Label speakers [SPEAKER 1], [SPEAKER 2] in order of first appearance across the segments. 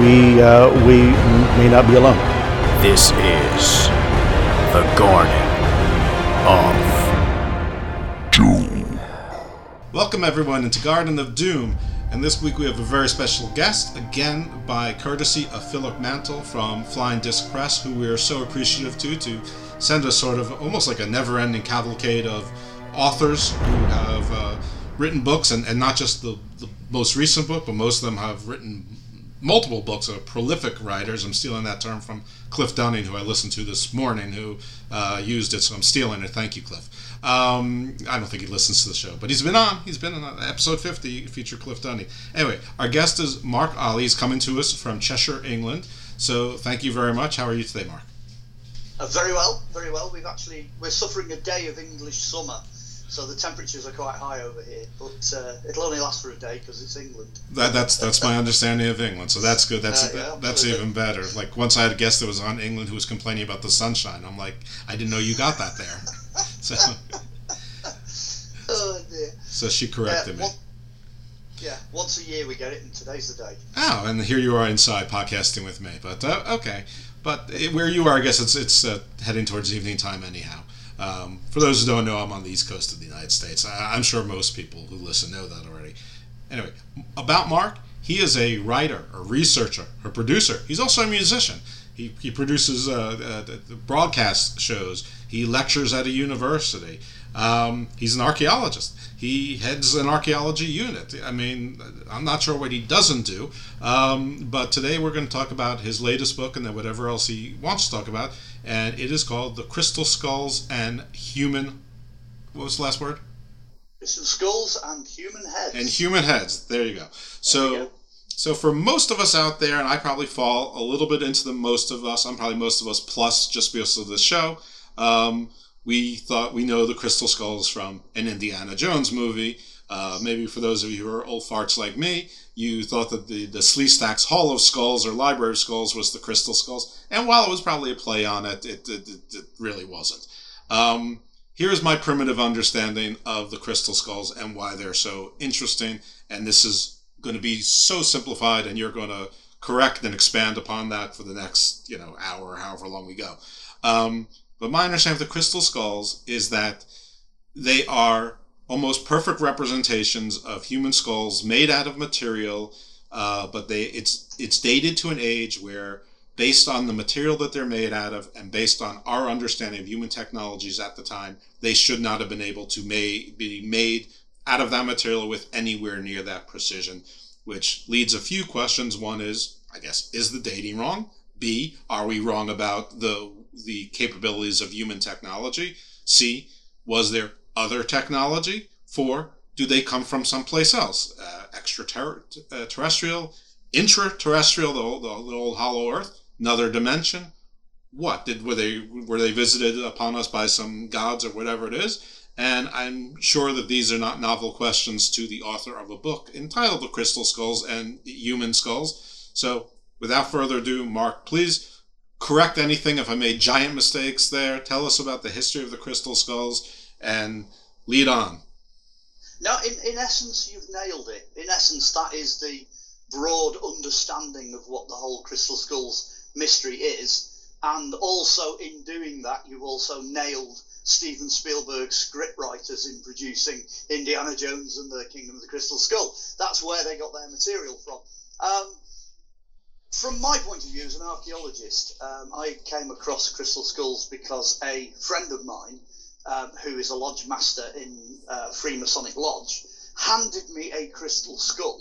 [SPEAKER 1] we, uh, we may not be alone.
[SPEAKER 2] This is the Garden of
[SPEAKER 3] Doom. Welcome, everyone, into Garden of Doom. And this week we have a very special guest, again by courtesy of Philip Mantle from Flying Disc Press, who we are so appreciative to, to send us sort of almost like a never ending cavalcade of authors who have uh, written books, and, and not just the, the most recent book, but most of them have written multiple books of prolific writers. I'm stealing that term from Cliff Dunning, who I listened to this morning, who uh, used it, so I'm stealing it. Thank you, Cliff. Um, I don't think he listens to the show, but he's been on. He's been on episode 50, feature Cliff Dunning. Anyway, our guest is Mark Olly. He's coming to us from Cheshire, England. So thank you very much. How are you today, Mark?
[SPEAKER 4] Uh, very well, very well. We've actually we're suffering a day of English summer so the temperatures are quite high over here, but uh, it'll only last for a day because it's England.
[SPEAKER 3] That, that's that's my understanding of England, so that's good. That's uh, yeah, that's even better. Like once I had a guest that was on England who was complaining about the sunshine. I'm like, I didn't know you got that there. so,
[SPEAKER 4] oh dear.
[SPEAKER 3] So she corrected
[SPEAKER 4] me. yeah, once a year we get it, and today's the day.
[SPEAKER 3] Oh, and here you are inside podcasting with me. But uh, okay, but it, where you are, I guess it's it's uh, heading towards evening time anyhow. Um, for those who don't know, I'm on the east coast of the United States. I, am sure most people who listen know that already. Anyway, about Mark, he is a writer, a researcher, a producer. He's also a musician. He, he produces uh, uh, broadcast shows. He lectures at a university. Um, he's an archaeologist. He heads an archaeology unit. I mean, I'm not sure what he doesn't do, um, but today we're going to talk about his latest book and then whatever else he wants to talk about and it is called The Crystal Skulls and Human. What was the last word?
[SPEAKER 4] Crystal Skulls and Human Heads.
[SPEAKER 3] And Human Heads. There you go. So. So for most of us out there, and I probably fall a little bit into the most of us. I'm probably most of us plus just because of the show. Um, we thought we know the Crystal Skulls from an Indiana Jones movie. Uh, maybe for those of you who are old farts like me, you thought that the, the Sleestaks Hall of Skulls or Library of Skulls was the Crystal Skulls. And while it was probably a play on it, it, it, it really wasn't. Um, here's my primitive understanding of the Crystal Skulls and why they're so interesting. And this is going to be so simplified, and you're going to correct and expand upon that for the next, you know, hour or however long we go. Um, but my understanding of the Crystal Skulls is that they are almost perfect representations of human skulls made out of material, uh, but they it's it's dated to an age where, based on the material that they're made out of, and based on our understanding of human technologies at the time, they should not have been able to may, be made out of that material with anywhere near that precision, which leads a few questions. One is, I guess, is the dating wrong? B, are we wrong about the the capabilities of human technology? C, was there other technology? Four, do they come from someplace else? Uh, extraterrestrial, intraterrestrial, the old, the old hollow Earth, another dimension? What did were they were they visited upon us by some gods or whatever it is? And I'm sure that these are not novel questions to the author of a book entitled The Crystal Skulls and Human Skulls. So, without further ado, Mark, please correct anything if I made giant mistakes there. Tell us about the history of the Crystal Skulls and lead on.
[SPEAKER 4] No, in, in essence, you've nailed it. In essence, that is the broad understanding of what the whole Crystal Skulls mystery is. And also, in doing that, you've also nailed Steven Spielberg's scriptwriters in producing Indiana Jones and the Kingdom of the Crystal Skull. That's where they got their material from. Um, from my point of view as an archaeologist, um, I came across Crystal Skulls because a friend of mine, um, who is a lodge master in uh, Freemasonic Lodge, handed me a crystal skull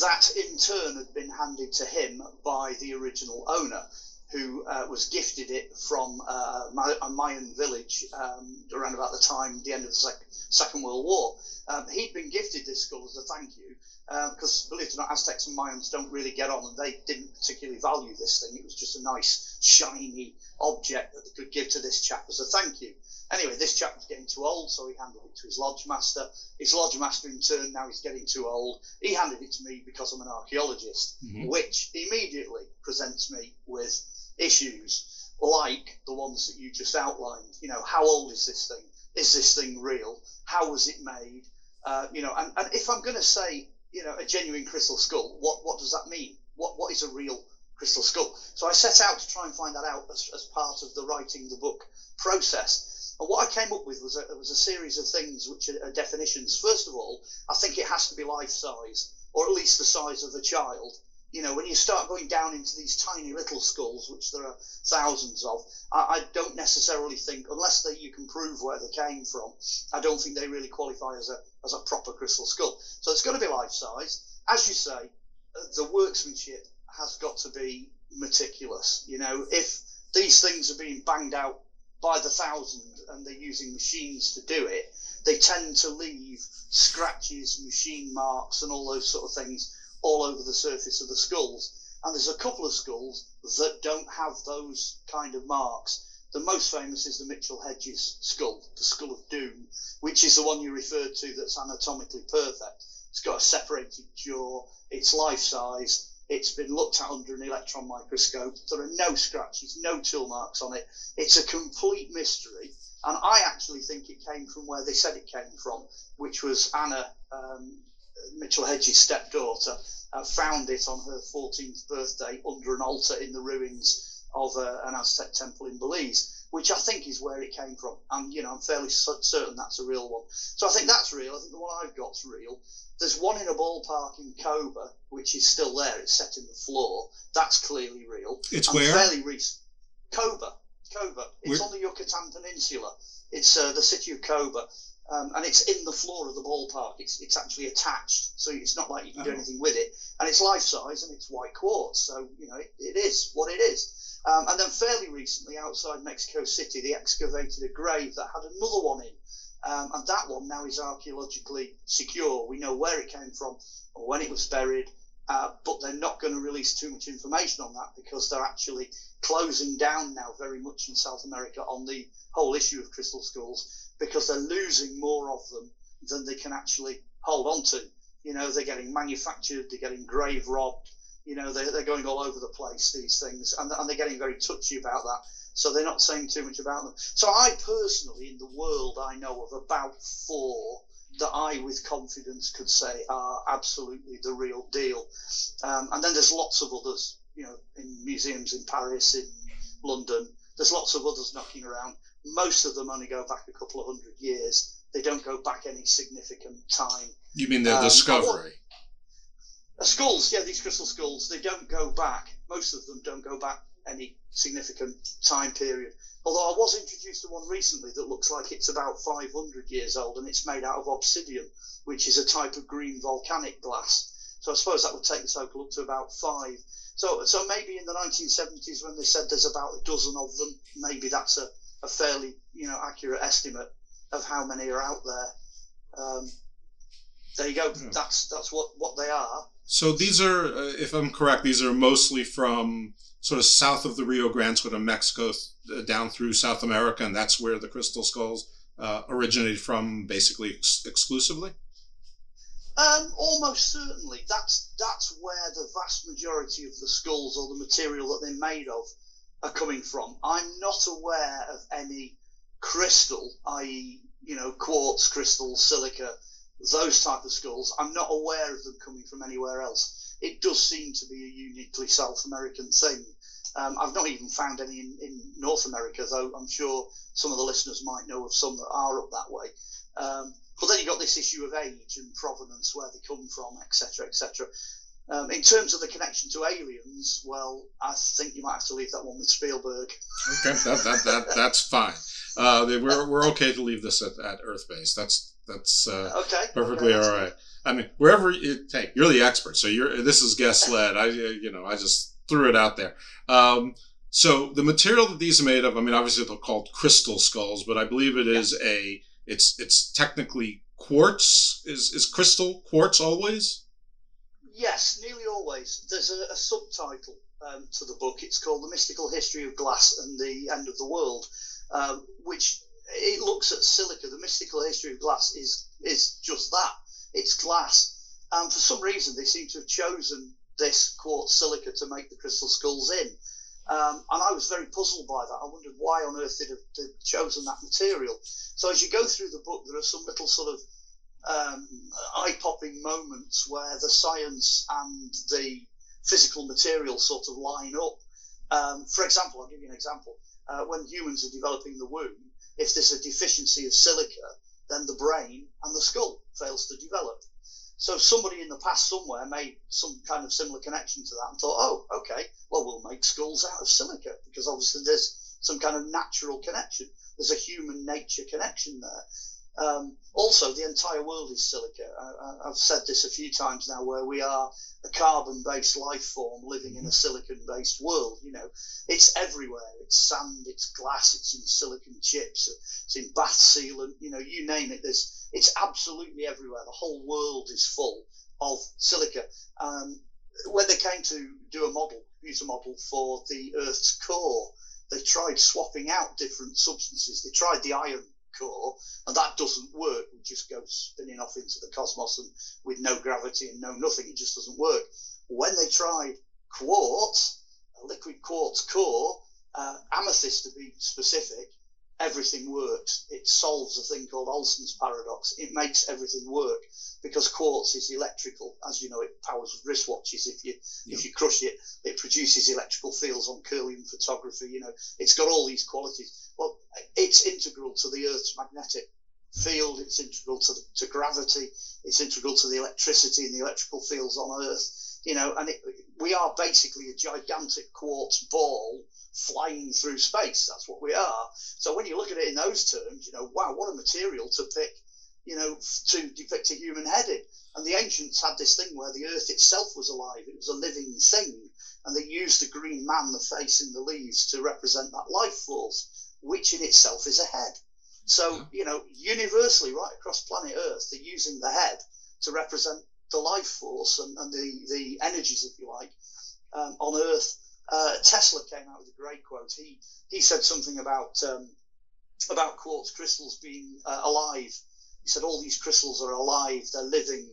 [SPEAKER 4] that in turn had been handed to him by the original owner who uh, was gifted it from uh, a Mayan village um, around about the time, the end of the sec- Second World War. Um, he'd been gifted this skull as a thank you, because uh, believe it or not, Aztecs and Mayans don't really get on, and they didn't particularly value this thing. It was just a nice, shiny object that they could give to this chap as a thank you. Anyway, this chap was getting too old, so he handed it to his lodge master. His lodge master, in turn, now he's getting too old. He handed it to me because I'm an archaeologist, mm-hmm. which immediately presents me with issues like the ones that you just outlined. You know, how old is this thing? Is this thing real? How was it made? Uh, you know, and, and if I'm going to say, you know, a genuine crystal skull, what what does that mean? What what is a real crystal skull? So I set out to try and find that out as, as part of the writing the book process. And what I came up with was a, was a series of things which are, are definitions. First of all, I think it has to be life size, or at least the size of the child you know, when you start going down into these tiny little skulls, which there are thousands of, I, I don't necessarily think, unless they, you can prove where they came from, I don't think they really qualify as a as a proper crystal skull. So it's got to be life size. As you say, uh, the workmanship has got to be meticulous. You know, if these things are being banged out by the thousand and they're using machines to do it, they tend to leave scratches, machine marks, and all those sort of things all over the surface of the skulls. And there's a couple of skulls that don't have those kind of marks. The most famous is the Mitchell Hedges skull, the skull of doom, which is the one you referred to that's anatomically perfect. It's got a separated jaw, it's life size, it's been looked at under an electron microscope. There are no scratches, no tool marks on it. It's a complete mystery. And I actually think it came from where they said it came from, which was Anna um, Mitchell Hedges' stepdaughter, uh, found it on her 14th birthday under an altar in the ruins of uh, an Aztec temple in Belize, which I think is where it came from. And, you know, I'm fairly certain that's a real one. So I think that's real. I think the one I've got's real. There's one in a ballpark in Coba, which is still there. It's set in the floor. That's clearly real.
[SPEAKER 3] It's
[SPEAKER 4] and
[SPEAKER 3] where?
[SPEAKER 4] Fairly recent. Coba. Coba. It's on the Yucatan Peninsula. It's uh, the city of Coba. Um, and it's in the floor of the ballpark. It's it's actually attached, so it's not like you can do oh. anything with it. And it's life size and it's white quartz, so you know it, it is what it is. Um, and then fairly recently, outside Mexico City, they excavated a grave that had another one in, um, and that one now is archaeologically secure. We know where it came from or when it was buried, uh, but they're not going to release too much information on that because they're actually closing down now very much in South America on the whole issue of crystal skulls because they're losing more of them than they can actually hold on to. You know, they're getting manufactured, they're getting grave robbed, you know, they're, they're going all over the place, these things, and, and they're getting very touchy about that. So they're not saying too much about them. So I personally, in the world, I know of about four that I, with confidence, could say are absolutely the real deal. Um, and then there's lots of others, you know, in museums in Paris, in London. There's lots of others knocking around. Most of them only go back a couple of hundred years. They don't go back any significant time.
[SPEAKER 3] You mean the um, discovery?
[SPEAKER 4] Uh, skulls, yeah, these crystal skulls, they don't go back. Most of them don't go back any significant time period. Although I was introduced to one recently that looks like it's about 500 years old and it's made out of obsidian, which is a type of green volcanic glass. So I suppose that would take the total up to about five. So, so maybe in the 1970s when they said there's about a dozen of them, maybe that's a, a fairly you know accurate estimate of how many are out there. Um, there you go. That's that's what what they are.
[SPEAKER 3] So these are, uh, if I'm correct, these are mostly from sort of south of the Rio Grande, sort of Mexico uh, down through South America, and that's where the crystal skulls uh, originated from, basically ex- exclusively.
[SPEAKER 4] Um, almost certainly, that's that's where the vast majority of the skulls or the material that they're made of are coming from. I'm not aware of any crystal, i.e., you know, quartz, crystal, silica, those type of skulls. I'm not aware of them coming from anywhere else. It does seem to be a uniquely South American thing. Um, I've not even found any in, in, North America, though I'm sure some of the listeners might know of some that are up that way. Um, but then you've got this issue of age and provenance, where they come from, etc., etc. Um, in terms of the connection to aliens, well, I think you might have to leave that one with Spielberg.
[SPEAKER 3] Okay, that, that, that that's fine. Uh, we're, we're okay to leave this at, at Earth base. That's that's uh,
[SPEAKER 4] okay,
[SPEAKER 3] perfectly
[SPEAKER 4] okay,
[SPEAKER 3] all right. I mean, wherever you take, you're the expert, so you're. This is guest led. I you know I just threw it out there. Um, so the material that these are made of, I mean, obviously they're called crystal skulls, but I believe it is yeah. a. It's it's technically quartz. Is is crystal quartz always?
[SPEAKER 4] Yes, nearly always. There's a, a subtitle um, to the book. It's called "The Mystical History of Glass and the End of the World," um, which it looks at silica. The mystical history of glass is is just that. It's glass, and for some reason they seem to have chosen this quartz silica to make the crystal skulls in. Um, and I was very puzzled by that. I wondered why on earth they'd have, they'd chosen that material. So as you go through the book, there are some little sort of um, eye-popping moments where the science and the physical material sort of line up. Um, for example, I'll give you an example. Uh, when humans are developing the womb, if there's a deficiency of silica, then the brain and the skull fails to develop. So somebody in the past somewhere made some kind of similar connection to that and thought, oh, okay, well we'll make skulls out of silica because obviously there's some kind of natural connection. There's a human nature connection there. Um, also, the entire world is silica. I, have said this a few times now, where we are a carbon-based life form living in a silicon-based world. You know, it's everywhere. It's sand, it's glass, it's in silicon chips, it's in bath sealant. You know, you name it. There's, it's absolutely everywhere. The whole world is full of silica. Um, when they came to do a model, use a model for the Earth's core, they tried swapping out different substances. They tried the iron core, and that doesn't work. It just goes spinning off into the cosmos and with no gravity and no nothing. It just doesn't work. When they tried quartz, a liquid quartz core, uh, amethyst to be specific, everything works. It solves a thing called Olson's paradox. It makes everything work because quartz is electrical. As you know, it powers wristwatches. If you yep. if you crush it, it produces electrical fields on Kirlian photography. You know, it's got all these qualities. Well, it's integral to the Earth's magnetic field. It's integral to, the, to gravity. It's integral to the electricity and the electrical fields on Earth. You know, and it, we are basically a gigantic quartz ball flying through space. That's what we are. So when you look at it in those terms, you know, wow, what a material to pick, you know, to depict a human head in. And the ancients had this thing where the earth itself was alive. It was a living thing. And they used the green man, the face in the leaves, to represent that life force, which in itself is a head. So, you know, universally, right across planet Earth, they're using the head to represent the life force and, and the, the energies, if you like, um, on Earth uh, Tesla came out with a great quote. He he said something about um, about quartz crystals being uh, alive. He said all these crystals are alive, they're living,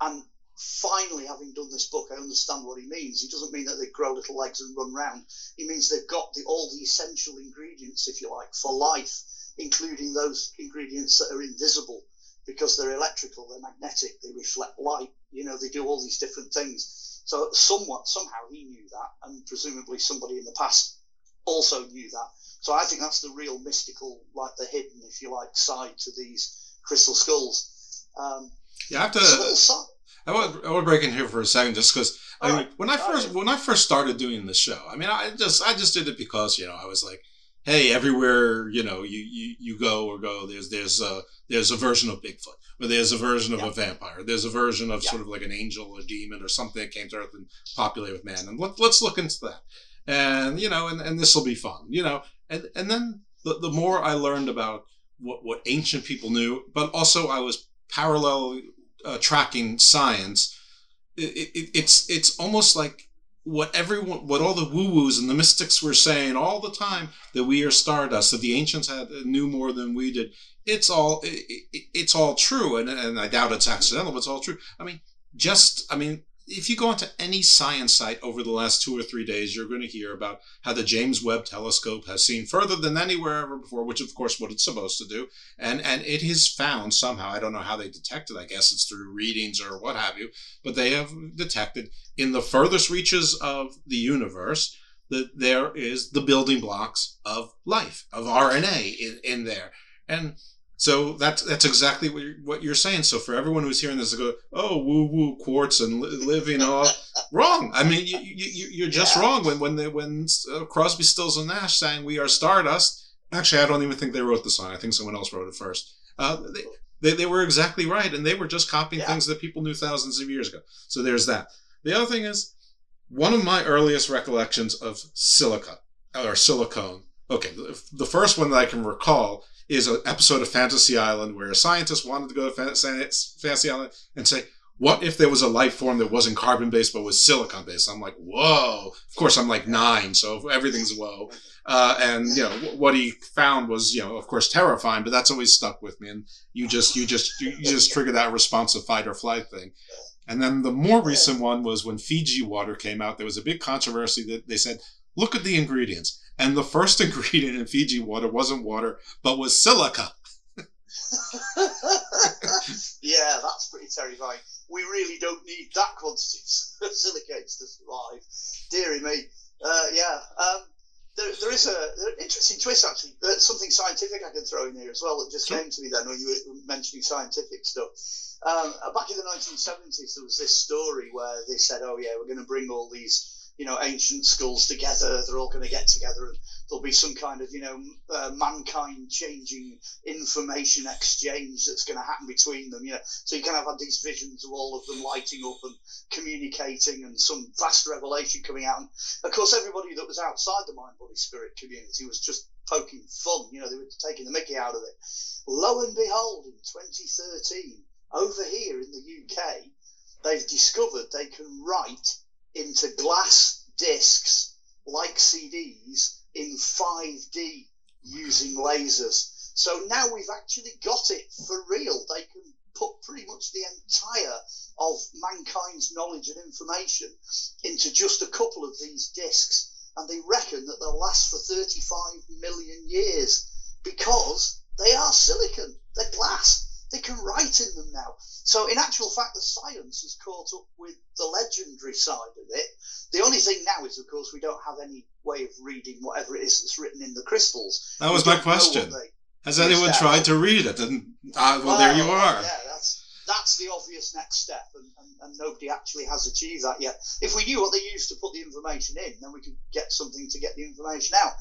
[SPEAKER 4] and finally, having done this book, I understand what he means. He doesn't mean that they grow little legs and run round. He means they've got the, all the essential ingredients, if you like, for life, including those ingredients that are invisible because they're electrical, they're magnetic, they reflect light. You know, they do all these different things. So somewhat, somehow he knew that, and presumably somebody in the past also knew that. So I think that's the real mystical, like the hidden, if you like, side to these crystal skulls. Um,
[SPEAKER 3] yeah, I have to. I want I want to break in here for a second, just because I mean, when I first right. when I first started doing the show, I mean, I just I just did it because you know I was like, hey, everywhere you know you, you, you go or go, there's there's a there's a version of Bigfoot, or there's a version of
[SPEAKER 4] Yeah.
[SPEAKER 3] a vampire, there's a version of
[SPEAKER 4] Yeah.
[SPEAKER 3] sort of like an angel or demon or something that came to Earth and populated with man, and let, let's look into that, and you know, and, and this will be fun, you know, and and then the the more I learned about what what ancient people knew, but also I was parallel uh, tracking science. It, it, it's it's almost like what everyone, what all the woo woos and the mystics were saying all the time that we are stardust, that the ancients had knew more than we did. It's all it, it, it's all true, and and I doubt it's accidental, but it's all true. I mean, just I mean, if you go onto any science site over the last two or three days, you're going to hear about how the James Webb Telescope has seen further than anywhere ever before, which of course what it's supposed to do, and and it has found somehow I don't know how they detect it. I guess it's through readings or what have you, but they have detected in the furthest reaches of the universe that there is the building blocks of life of RNA in, in there, and so that's that's exactly what you're, what you're saying. So for everyone who's hearing this, they go, "Oh, woo woo quartz and li- living all wrong." I mean, you, you, you- you're just wrong when when they, when uh, Crosby, Stills, and Nash sang "We Are Stardust." Actually, I don't even think they wrote the song. I think someone else wrote it first. Uh, they, they, they were exactly right, and they were just copying things that people knew thousands of years ago. So there's that. The other thing is, one of my earliest recollections of silica or silicone. Okay, the, the first one that I can recall is an episode of Fantasy Island where a scientist wanted to go to Fantasy Island and say, "What if there was a life form that wasn't carbon based but was silicon based?" I'm like, "Whoa!" Of course, I'm like nine, so everything's whoa. Uh, and you know what he found was, you know, of course, terrifying, but that's always stuck with me. And you just, you just, you, just trigger that responsive fight or flight thing. And then the more recent one was when Fiji water came out. There was a big controversy that they said, look at the ingredients. And the first ingredient in Fiji water wasn't water, but was silica.
[SPEAKER 4] yeah, that's pretty terrifying. We really don't need that quantity of silicates to survive. Deary me. Uh, yeah. Um, there, there is a an interesting twist actually. There's something scientific I can throw in here as well that just came to me then when you were mentioning scientific stuff. Um, back in the 1970s, there was this story where they said, "Oh yeah, we're going to bring all these." You know, ancient skulls together. They're all going to get together, and there'll be some kind of, you know, uh, mankind-changing information exchange that's going to happen between them. You know, so you kind of had these visions of all of them lighting up and communicating, and some vast revelation coming out. And of course, everybody that was outside the mind, body, spirit community was just poking fun. You know, they were taking the Mickey out of it. Lo and behold, in 2013, over here in the UK, they've discovered they can write into glass discs like CDs in 5D using lasers. So now we've actually got it for real. They can put pretty much the entire of mankind's knowledge and information into just a couple of these discs. And they reckon that they'll last for 35 million years because they are silicon, they're glass. They can write in them now. So, in actual fact, the science has caught up with the legendary side of it. The only thing now is, of course, we don't have any way of reading whatever it is that's written in the crystals.
[SPEAKER 3] That was my
[SPEAKER 4] don't know what
[SPEAKER 3] question. Has anyone
[SPEAKER 4] that-
[SPEAKER 3] tried to read it? And uh, well, there you are.
[SPEAKER 4] Yeah, that's that's the obvious next step, and, and, and nobody actually has achieved that yet. If we knew what they used to put the information in, then we could get something to get the information out.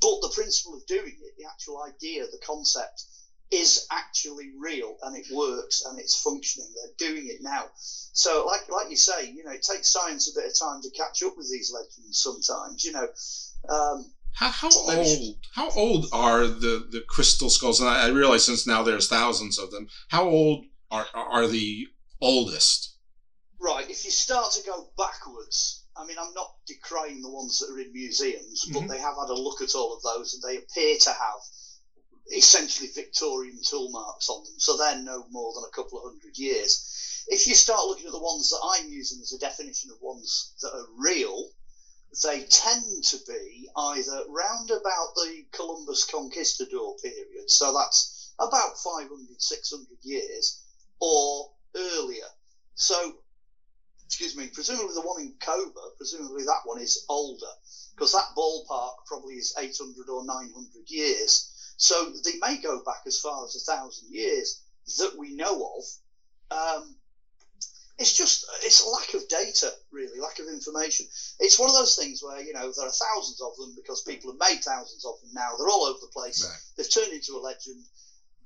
[SPEAKER 4] But the principle of doing it, the actual idea, the concept, is actually real and it works and it's functioning. They're doing it now. So, like like you say, you know, it takes science a bit of time to catch up with these legends. Sometimes, you know. Um,
[SPEAKER 3] How, how old? How old are the, the crystal skulls? And I, I realize since now there's thousands of them. How old are are the oldest?
[SPEAKER 4] Right, if you start to go backwards, I mean, I'm not decrying the ones that are in museums, but they have had a look at all of those and they appear to have essentially Victorian tool marks on them, so they're no more than a couple of hundred years. If you start looking at the ones that I'm using as a definition of ones that are real, they tend to be either round about the Columbus Conquistador period, so that's about 500, 600 years, or earlier. So, excuse me, presumably the one in Coba, presumably that one is older, because that ballpark probably is 800 or 900 years. So they may go back as far as a thousand years that we know of. Um, it's just it's a lack of data, really, lack of information. It's one of those things where you know there are thousands of them because people have made thousands of them now. They're all over the place.
[SPEAKER 3] Right.
[SPEAKER 4] They've turned into a legend.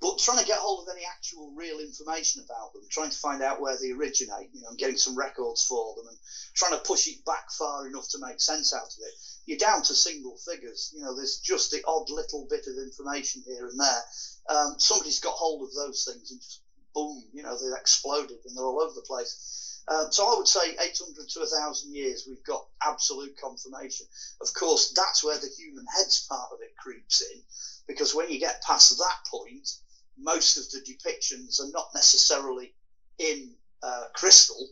[SPEAKER 4] But trying to get hold of any actual real information about them, trying to find out where they originate, you know, and getting some records for them, and trying to push it back far enough to make sense out of it, you're down to single figures. You know, there's just the odd little bit of information here and there. Um, somebody's got hold of those things and just boom, you know, they've exploded and they're all over the place. Um, so I would say 800 to 1,000 years, we've got absolute confirmation. Of course, that's where the human heads part of it creeps in, because when you get past that point, most of the depictions are not necessarily in uh, crystal,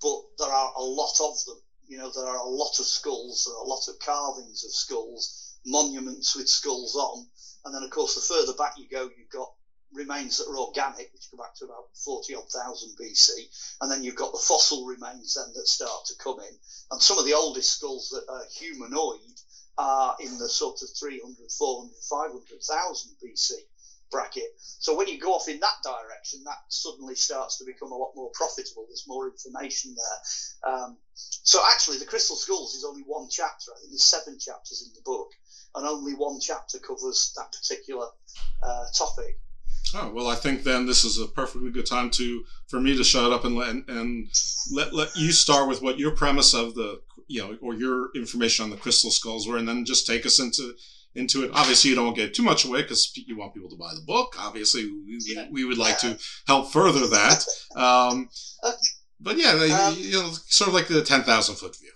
[SPEAKER 4] but there are a lot of them. You know, there are a lot of skulls, there are a lot of carvings of skulls, monuments with skulls on, and then of course the further back you go, you've got remains that are organic, which go back to about 40 odd thousand BC, and then you've got the fossil remains then that start to come in, and some of the oldest skulls that are humanoid are in the sort of 300, 400, 500,000 BC bracket. So when you go off in that direction, that suddenly starts to become a lot more profitable. There's more information there. Um, so actually, the Crystal Skulls is only one chapter. I think there's seven chapters in the book, and only one chapter covers that particular uh, topic.
[SPEAKER 3] Oh well, I think then this is a perfectly good time to for me to shut up and let and let let you start with what your premise of the you know or your information on the crystal skulls were, and then just take us into into it. Obviously, you don't get too much away because you want people to buy the book. Obviously, we,
[SPEAKER 4] Yeah.
[SPEAKER 3] we would like
[SPEAKER 4] Yeah.
[SPEAKER 3] to help further that. Um,
[SPEAKER 4] Okay.
[SPEAKER 3] but yeah, they-
[SPEAKER 4] Um,
[SPEAKER 3] you know, sort of like the ten thousand foot view.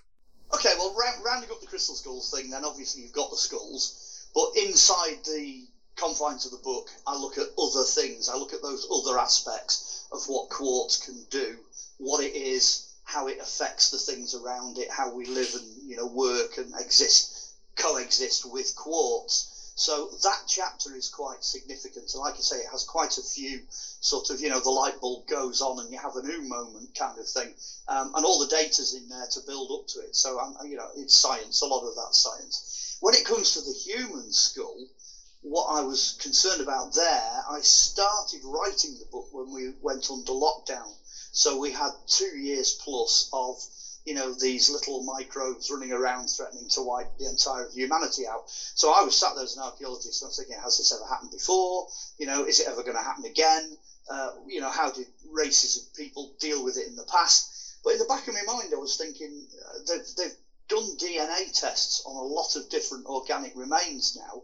[SPEAKER 4] Okay, well, round, rounding up the crystal skulls thing, then obviously you've got the skulls, but inside the confines of the book, I look at other things. I look at those other aspects of what quartz can do, what it is, how it affects the things around it, how we live and you know work and exist, coexist with quartz. So that chapter is quite significant, and like I say, it has quite a few sort of you know the light bulb goes on and you have an ooh moment kind of thing, um, and all the data's in there to build up to it. So um, you know it's science, a lot of that science. When it comes to the human skull, what I was concerned about there, I started writing the book when we went under lockdown. So we had two years plus of, you know, these little microbes running around threatening to wipe the entire of humanity out. So I was sat there as an archaeologist and I was thinking, has this ever happened before? You know, is it ever going to happen again? Uh, you know, how did races of people deal with it in the past? But in the back of my mind, I was thinking uh, they've, they've done DNA tests on a lot of different organic remains now,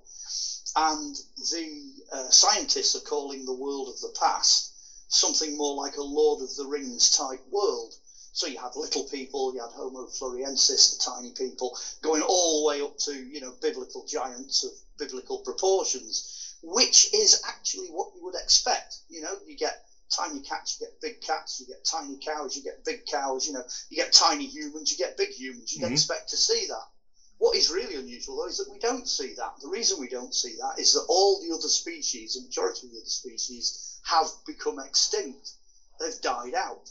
[SPEAKER 4] and the uh, scientists are calling the world of the past something more like a Lord of the Rings type world. So you had little people, you had Homo floresiensis, the tiny people, going all the way up to you know biblical giants of biblical proportions, which is actually what you would expect. You know, you get tiny cats, you get big cats, you get tiny cows, you get big cows. You know, you get tiny humans, you get big humans. You'd
[SPEAKER 3] Mhm.
[SPEAKER 4] expect to see that. What is really unusual though is that we don't see that. The reason we don't see that is that all the other species, the majority of the other species, have become extinct. They've died out.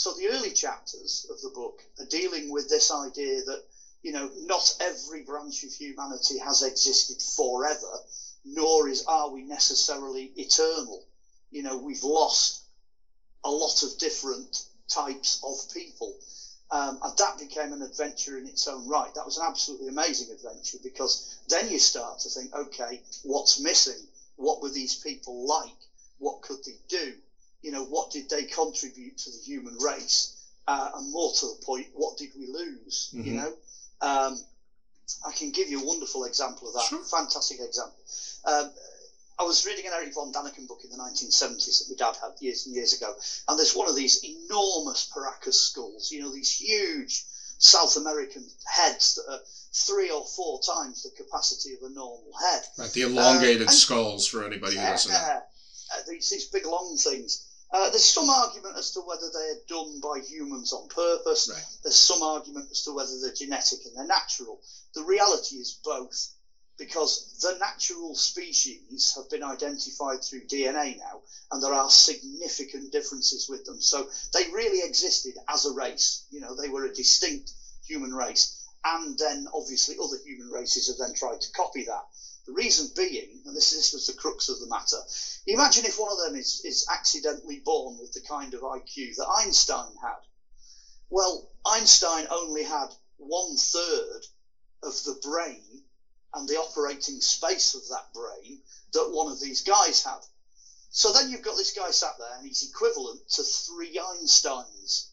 [SPEAKER 4] So the early chapters of the book are dealing with this idea that, you know, not every branch of humanity has existed forever, nor is are we necessarily eternal. You know, we've lost a lot of different types of people. Um, and that became an adventure in its own right. That was an absolutely amazing adventure because then you start to think, okay, what's missing? What were these people like? What could they do? You know, what did they contribute to the human race? Uh, and more to the point, what did we lose? You
[SPEAKER 3] Mhm.
[SPEAKER 4] know, um, I can give you a wonderful example of that. Fantastic example. Um, I was reading an Eric von Daniken book in the 1970s that my dad had years and years ago, and there's one of these enormous Paracas skulls. You know, these huge South American heads that are three or four times the capacity of a normal head.
[SPEAKER 3] Right, the elongated
[SPEAKER 4] and-
[SPEAKER 3] skulls for anybody who doesn't know.
[SPEAKER 4] uh, these, these big long things. Uh, there's some argument as to whether they're done by humans on purpose. There's some argument as to whether they're genetic and they're natural. The reality is both, because the natural species have been identified through DNA now, and there are significant differences with them. So they really existed as a race. You know, they were a distinct human race. And then obviously other human races have then tried to copy that. The reason being, and this, this was the crux of the matter, imagine if one of them is, is accidentally born with the kind of IQ that Einstein had. Well, Einstein only had one third of the brain and the operating space of that brain that one of these guys had. So then you've got this guy sat there and he's equivalent to three Einsteins.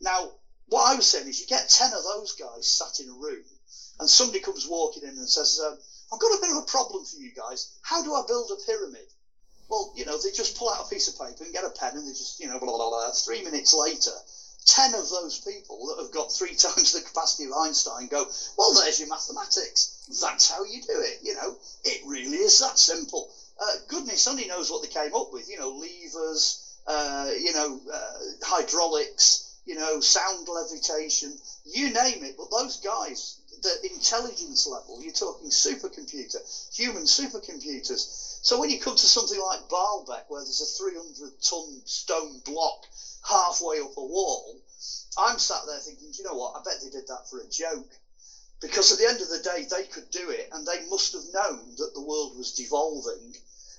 [SPEAKER 4] Now, what I was saying is you get 10 of those guys sat in a room and somebody comes walking in and says, um, I've got a bit of a problem for you guys. How do I build a pyramid? Well, you know, they just pull out a piece of paper and get a pen and they just, you know, blah, blah, blah. Three minutes later, 10 of those people that have got three times the capacity of Einstein go, well, there's your mathematics. That's how you do it. You know, it really is that simple. Uh, goodness only knows what they came up with. You know, levers, uh, you know, uh, hydraulics, you know, sound levitation, you name it. But those guys, the intelligence level, you're talking supercomputer, human supercomputers. So when you come to something like Baalbek, where there's a 300 ton stone block halfway up a wall, I'm sat there thinking, you know what? I bet they did that for a joke. Because at the end of the day, they could do it, and they must have known that the world was devolving.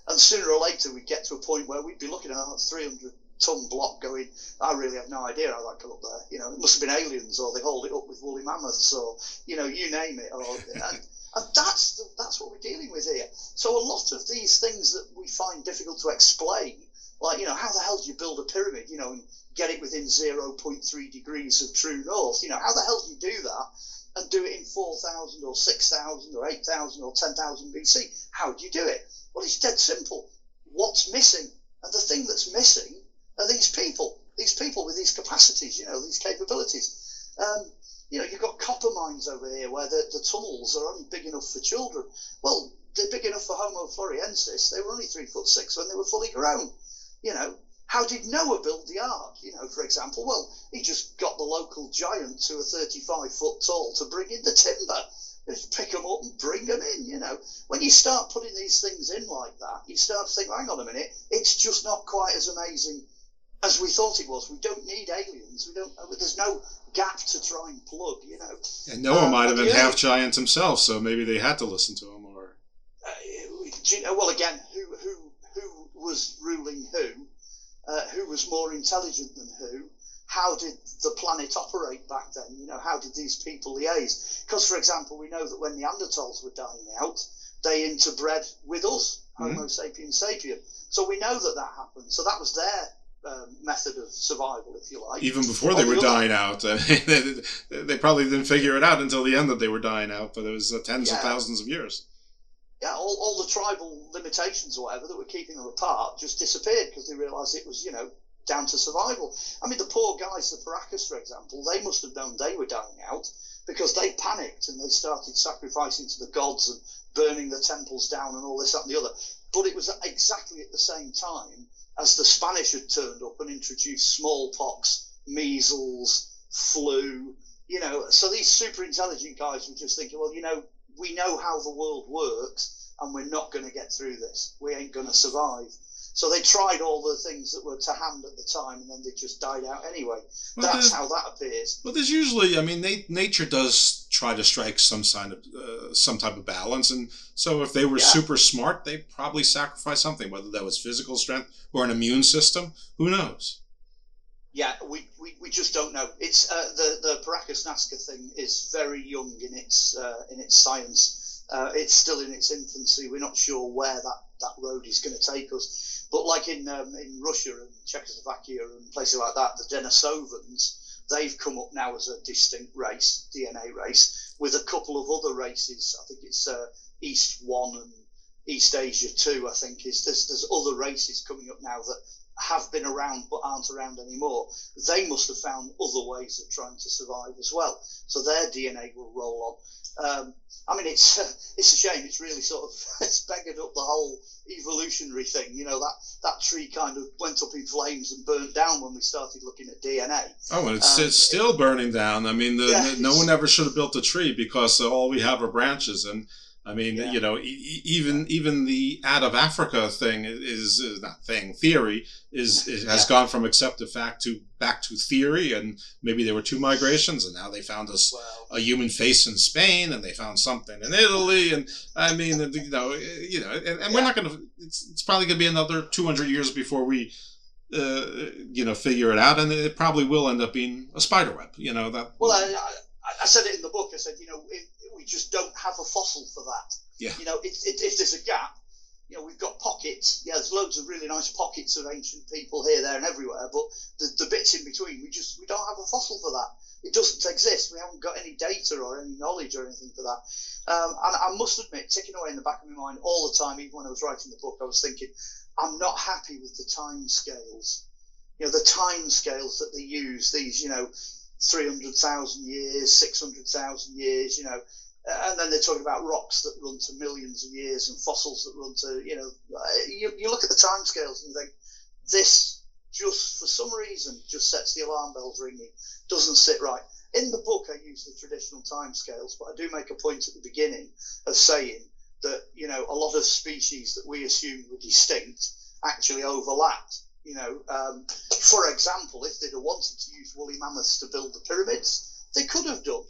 [SPEAKER 4] And sooner or later, we'd get to a point where we'd be looking at a 300 ton block going, I really have no idea how that got up there. You know, it must have been aliens, or they hauled it up with woolly mammoths, or, you know, you name it. Or, and, and that's, the, that's what we're dealing with here. So a lot of these things that we find difficult to explain, like, you know, how the hell do you build a pyramid, you know, and get it within 0.3 degrees of true north? You know, how the hell do you do that? and do it in 4,000 or 6,000 or 8,000 or 10,000 BC. How do you do it? Well, it's dead simple. What's missing? And the thing that's missing are these people, these people with these capacities, you know, these capabilities. Um, you know, you've got copper mines over here where the, the tunnels are only big enough for children. Well, they're big enough for Homo floresiensis. They were only three foot six when they were fully grown. You know, how did Noah build the ark? You know, for example, well, he just got the local giants who are 35 foot tall to bring in the timber. Just pick them up and bring them in, you know. When you start putting these things in like that, you start to think, hang on a minute, it's just not quite as amazing as we thought it was. We don't need aliens. We don't. There's no gap to try and plug, you know.
[SPEAKER 3] And Noah
[SPEAKER 4] Um,
[SPEAKER 3] might have been
[SPEAKER 4] yeah.
[SPEAKER 3] half giant himself, so maybe they had to listen to him. Or
[SPEAKER 4] Uh, do you know, well, again, who who who was ruling who? Uh, who was more intelligent than who? How did the planet operate back then? You know, how did these people liaise? Because, for example, we know that when Neanderthals were dying out, they interbred with us, Homo sapiens sapien. So we know that that happened. So that was their um, method of survival, if you like.
[SPEAKER 3] even before they were dying out, I they, they probably didn't figure it out until the end that they were dying out. But it was uh, tens of thousands of years.
[SPEAKER 4] yeah, all, all the tribal limitations or whatever that were keeping them apart just disappeared because they realised it was, you know, down to survival. I mean, the poor guys, the Paracas, for example, they must have known they were dying out because they panicked and they started sacrificing to the gods and burning the temples down and all this, that, and the other. But it was exactly at the same time as the Spanish had turned up and introduced smallpox, measles, flu, you know. So these super intelligent guys were just thinking, well, you know, we know how the world works and we're not going to get through this. We ain't going to survive. So they tried all the things that were to hand at the time and then they just died out anyway. That's how that appears.
[SPEAKER 3] But there's usually, I mean, na- nature does try to strike some sign of uh, some type of balance, and so if they were
[SPEAKER 4] Yeah.
[SPEAKER 3] super smart, they probably sacrificed something, whether that was physical strength or an immune system. Who knows?
[SPEAKER 4] Yeah, we, we, we just don't know. It's uh, the the Paracas Nazca thing is very young in its uh, in its science. Uh, it's still in its infancy. We're not sure where that, that road is going to take us. But like in um, in Russia and Czechoslovakia and places like that, the Denisovans they've come up now as a distinct race, DNA race, with a couple of other races. I think it's uh, East One and East Asia Two. I think is there's there's other races coming up now that have been around but aren't around anymore, they must have found other ways of trying to survive as well. So their DNA will roll on. Um, I mean, it's it's a shame. It's really sort of it's beggared up the whole evolutionary thing. You know that that tree kind of went up in flames and burnt down when we started looking at DNA.
[SPEAKER 3] Oh, and it's,
[SPEAKER 4] Um,
[SPEAKER 3] it's still burning down. I mean, the,
[SPEAKER 4] Yeah,
[SPEAKER 3] no one ever should have built a tree because all we have are branches. And I mean, you know, e- even even the out of Africa thing is, is not thing theory is, is has
[SPEAKER 4] Yeah.
[SPEAKER 3] gone from accepted fact to back to theory, and maybe there were two migrations, and now they found us a human face in Spain, and they found something in Italy, and I mean, you know, you know, and, and we're not going to. It's, it's probably going to be another two hundred years before we. Uh, you know, figure it out, and it probably will end up being a spider web. You know that.
[SPEAKER 4] Well, I, I, I said it in the book. I said, you know, it, we just don't have a fossil for that.
[SPEAKER 3] Yeah.
[SPEAKER 4] You know, it, it, if there's a gap, you know, we've got pockets. Yeah, there's loads of really nice pockets of ancient people here, there, and everywhere. But the, the bits in between, we just we don't have a fossil for that. It doesn't exist. We haven't got any data or any knowledge or anything for that. Um, and I must admit, ticking away in the back of my mind all the time, even when I was writing the book, I was thinking, I'm not happy with the time scales. You know, the time scales that they use. These, you know, 300,000 years, 600,000 years. You know, uh, and then they're talking about rocks that run to millions of years and fossils that run to, you know, uh, you, you look at the timescales and you think, this just for some reason just sets the alarm bells ringing, doesn't sit right. In the book, I use the traditional timescales, but I do make a point at the beginning of saying that, you know, a lot of species that we assumed were distinct actually overlapped. You know, um, for example, if they'd have wanted to use woolly mammoths to build the pyramids, they could have done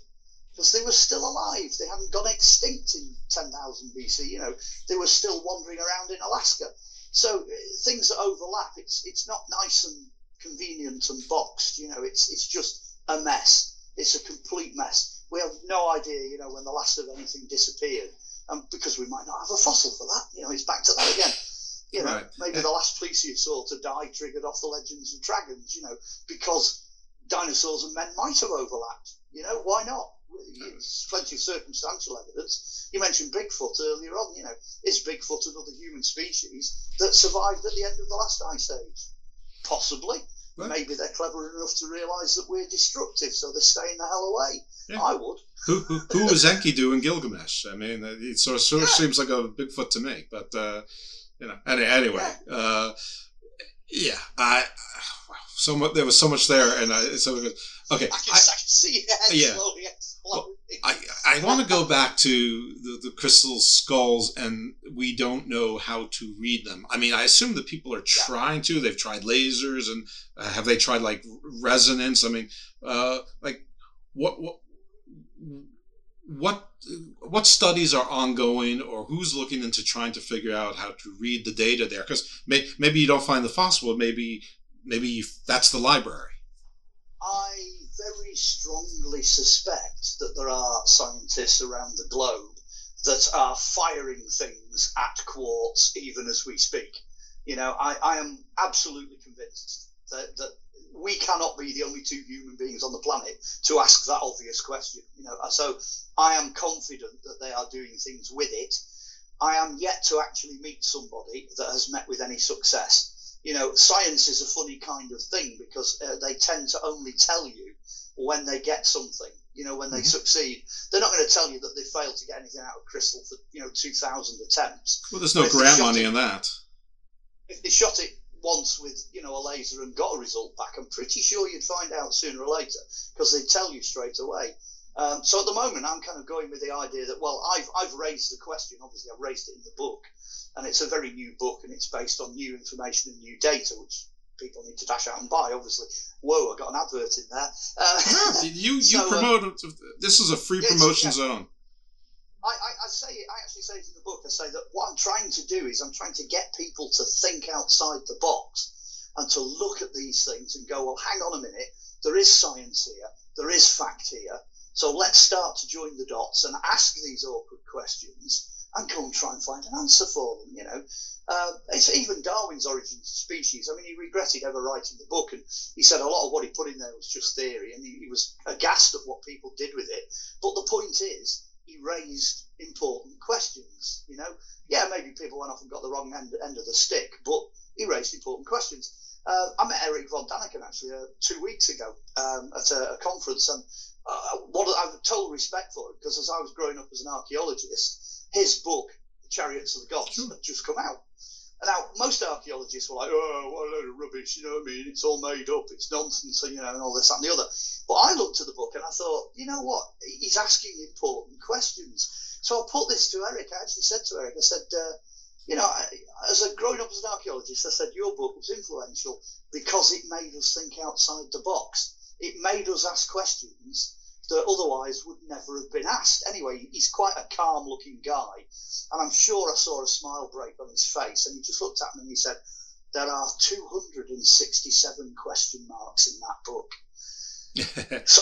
[SPEAKER 4] because they were still alive. They hadn't gone extinct in 10,000 BC. You know, they were still wandering around in Alaska. So uh, things that overlap, it's it's not nice and convenient and boxed. You know, it's it's just a mess. It's a complete mess. We have no idea, you know, when the last of anything disappeared, and because we might not have a fossil for that. You know, it's back to that again. You know,
[SPEAKER 3] Right.
[SPEAKER 4] maybe the last plesiosaur to die triggered off the legends of dragons. You know, because dinosaurs and men might have overlapped. You know, why not? It's plenty of circumstantial evidence. You mentioned Bigfoot earlier on. You know, is Bigfoot another human species that survived at the end of the last ice age? Possibly. Maybe they're clever enough to realise that we're destructive, so they're staying the hell away. I would.
[SPEAKER 3] Who who, who was Enkidu in Gilgamesh? I mean, it sort of, sort of seems like a Bigfoot to me, but uh, you know. Any, anyway, uh, yeah, I. So much. There was so much there, and I so. Okay,
[SPEAKER 4] I can, I, can see head
[SPEAKER 3] yeah.
[SPEAKER 4] slowly exploding.
[SPEAKER 3] I, I want to go back to the, the crystal skulls, and we don't know how to read them. I mean, I assume that people are trying to. They've tried lasers, and uh, have they tried like resonance? I mean, uh, like what what what what studies are ongoing, or who's looking into trying to figure out how to read the data there? Because may, maybe you don't find the fossil, maybe maybe you, that's the library.
[SPEAKER 4] I very strongly suspect that there are scientists around the globe that are firing things at quartz even as we speak. You know, I, I am absolutely convinced that, that we cannot be the only two human beings on the planet to ask that obvious question. You know, so I am confident that they are doing things with it. I am yet to actually meet somebody that has met with any success. You know, science is a funny kind of thing because uh, they tend to only tell you when they get something. You know, when they
[SPEAKER 3] Mm-hmm.
[SPEAKER 4] succeed, they're not going to tell you that they failed to get anything out of crystal for you know two thousand attempts.
[SPEAKER 3] Well, there's no
[SPEAKER 4] But if they
[SPEAKER 3] grant money in that.
[SPEAKER 4] if they shot it once with you know a laser and got a result back, I'm pretty sure you'd find out sooner or later because they tell you straight away. Um, so at the moment, I'm kind of going with the idea that well, I've I've raised the question. Obviously, I've raised it in the book, and it's a very new book, and it's based on new information and new data, which people need to dash out and buy. Obviously, whoa, I got an advert in there. Uh,
[SPEAKER 3] You you
[SPEAKER 4] so, uh,
[SPEAKER 3] promote. this is a free promotion
[SPEAKER 4] yeah.
[SPEAKER 3] zone.
[SPEAKER 4] I, I, I say I actually say it in the book. I say that what I'm trying to do is I'm trying to get people to think outside the box and to look at these things and go, well, hang on a minute, there is science here, there is fact here. So let's start to join the dots and ask these awkward questions and go and try and find an answer for them. You know, uh, it's even Darwin's Origins of Species. I mean, he regretted ever writing the book, and he said a lot of what he put in there was just theory, and he, he was aghast at what people did with it. But the point is, he raised important questions. You know, yeah, maybe people went off and got the wrong end, end of the stick, but he raised important questions. Uh, I met Eric von Daniken actually uh, two weeks ago um, at a, a conference, and uh, what I have total respect for it because as I was growing up as an archaeologist, his book, The Chariots of the Gods, had just come out. Now most archaeologists were like, "Oh, what a load of rubbish!" You know what I mean? It's all made up. It's nonsense, and, you know, and all this that, and the other. But I looked at the book and I thought, you know what? He's asking important questions. So I put this to Eric. I actually said to Eric, I said, uh, you know, as a growing up as an archaeologist, I said your book was influential because it made us think outside the box. It made us ask questions that otherwise would never have been asked. Anyway, he's quite a calm looking guy, and I'm sure I saw a smile break on his face, and he just looked at me and he said, There are 267 question marks in that book. so,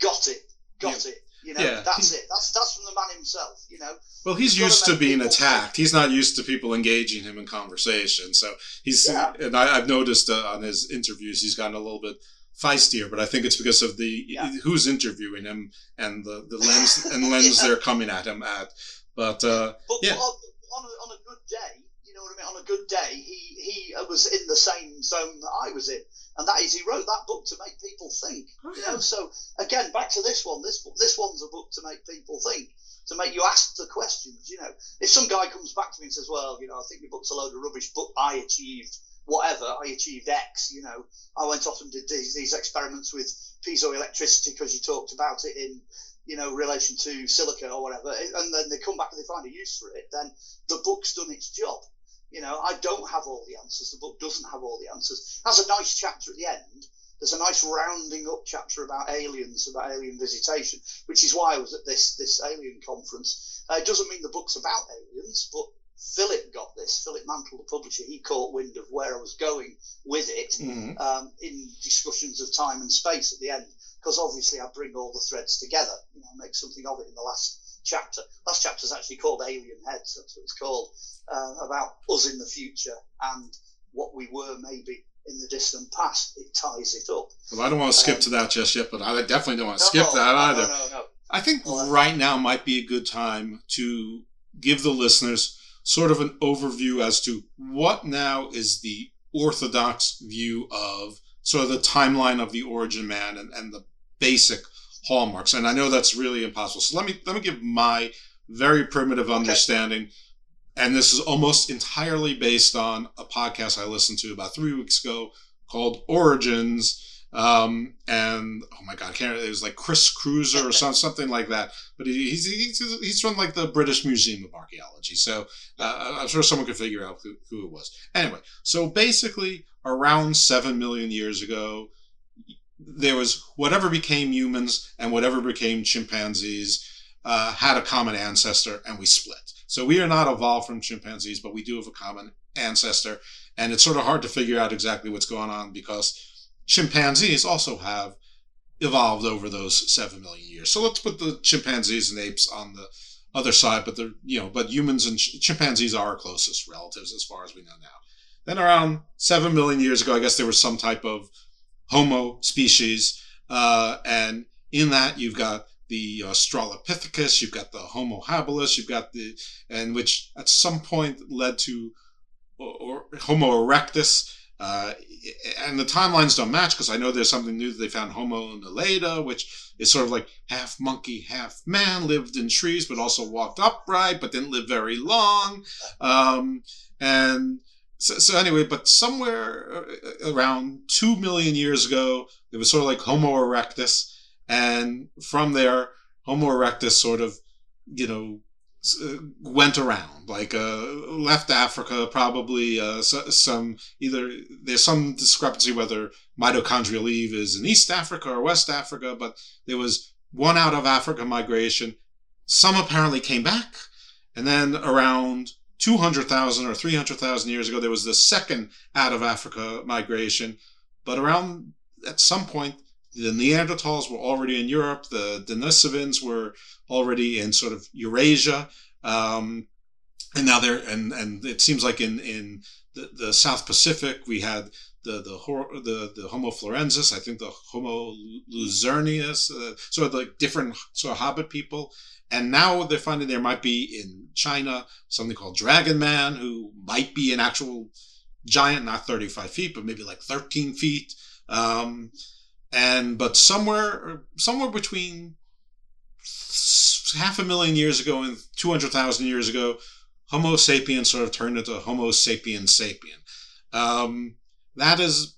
[SPEAKER 4] got it, got yeah. it. You know, yeah, that's it. That's that's from the man himself. You know.
[SPEAKER 3] Well, he's used to, to being attacked. He's not used to people engaging him in conversation. So he's, yeah. and I, have noticed uh, on his interviews, he's gotten a little bit feistier. But I think it's because of the yeah. who's interviewing him and the, the lens and lens they're coming at him at. But, uh,
[SPEAKER 4] but
[SPEAKER 3] yeah.
[SPEAKER 4] On, on, a, on a good day, you know what I mean. On a good day, he he was in the same zone that I was in and that is he wrote that book to make people think. You know, so again, back to this one. This this one's a book to make people think, to make you ask the questions. You know, if some guy comes back to me and says, "Well, you know, I think your book's a load of rubbish, but I achieved whatever. I achieved X. You know, I went off and did these, these experiments with piezoelectricity because you talked about it in." You know, relation to silica or whatever, and then they come back and they find a use for it, then the book's done its job. You know, I don't have all the answers. The book doesn't have all the answers. It has a nice chapter at the end. There's a nice rounding up chapter about aliens, about alien visitation, which is why I was at this this alien conference. Uh, it doesn't mean the book's about aliens, but Philip got this. Philip Mantle, the publisher, he caught wind of where I was going with it mm-hmm. um, in discussions of time and space at the end, because obviously I bring all the threads together. You know, make something of it in the last chapter. Last chapter is actually called Alien Heads. That's what it's called uh, about us in the future and what we were maybe in the distant past. It ties it up.
[SPEAKER 3] Well, I don't want to skip um, to that just yet, but I definitely don't want to no, skip that either. No, no, I think well, right now might be a good time to give the listeners sort of an overview as to what now is the orthodox view of sort of the timeline of the origin man and, and the basic hallmarks. And I know that's really impossible. So let me let me give my very primitive understanding okay and this is almost entirely based on a podcast I listened to about three weeks ago called Origins. Um, and oh my god, I can't. It was like Chris Cruiser or some, something like that. But he, he's, he's he's from like the British Museum of Archaeology, so uh, I'm sure someone could figure out who, who it was. Anyway, so basically, around seven million years ago, there was whatever became humans and whatever became chimpanzees uh, had a common ancestor, and we split. So we are not evolved from chimpanzees, but we do have a common ancestor. And it's sort of hard to figure out exactly what's going on because chimpanzees also have evolved over those seven million years. So let's put the chimpanzees and apes on the other side, but they're, you know, but humans and ch- chimpanzees are our closest relatives as far as we know now. Then around seven million years ago, I guess there was some type of Homo species. Uh, and in that, you've got the Australopithecus, you've got the Homo habilis, you've got the, and which at some point led to or, or Homo erectus. Uh, and the timelines don't match because I know there's something new that they found Homo naledi, which is sort of like half monkey, half man, lived in trees, but also walked upright, but didn't live very long. Um, and so, so, anyway, but somewhere uh, around two million years ago, it was sort of like Homo erectus and from there, Homo erectus sort of, you know, went around like uh, left Africa probably uh, some either there's some discrepancy whether mitochondrial Eve is in East Africa or West Africa, but there was one out of Africa migration. Some apparently came back, and then around 200,000 or 300,000 years ago there was the second out of Africa migration. But around at some point the Neanderthals were already in Europe. The Denisovans were already in sort of Eurasia, um, and now they're and and it seems like in in the, the South Pacific we had the the the the Homo florensis. I think the Homo luzernius, uh, sort of like different sort of hobbit people. And now they're finding there might be in China something called Dragon Man, who might be an actual giant, not 35 feet, but maybe like 13 feet. Um, and but somewhere somewhere between half a million years ago and 200,000 years ago, Homo sapiens sort of turned into Homo sapiens sapien. Um, that is,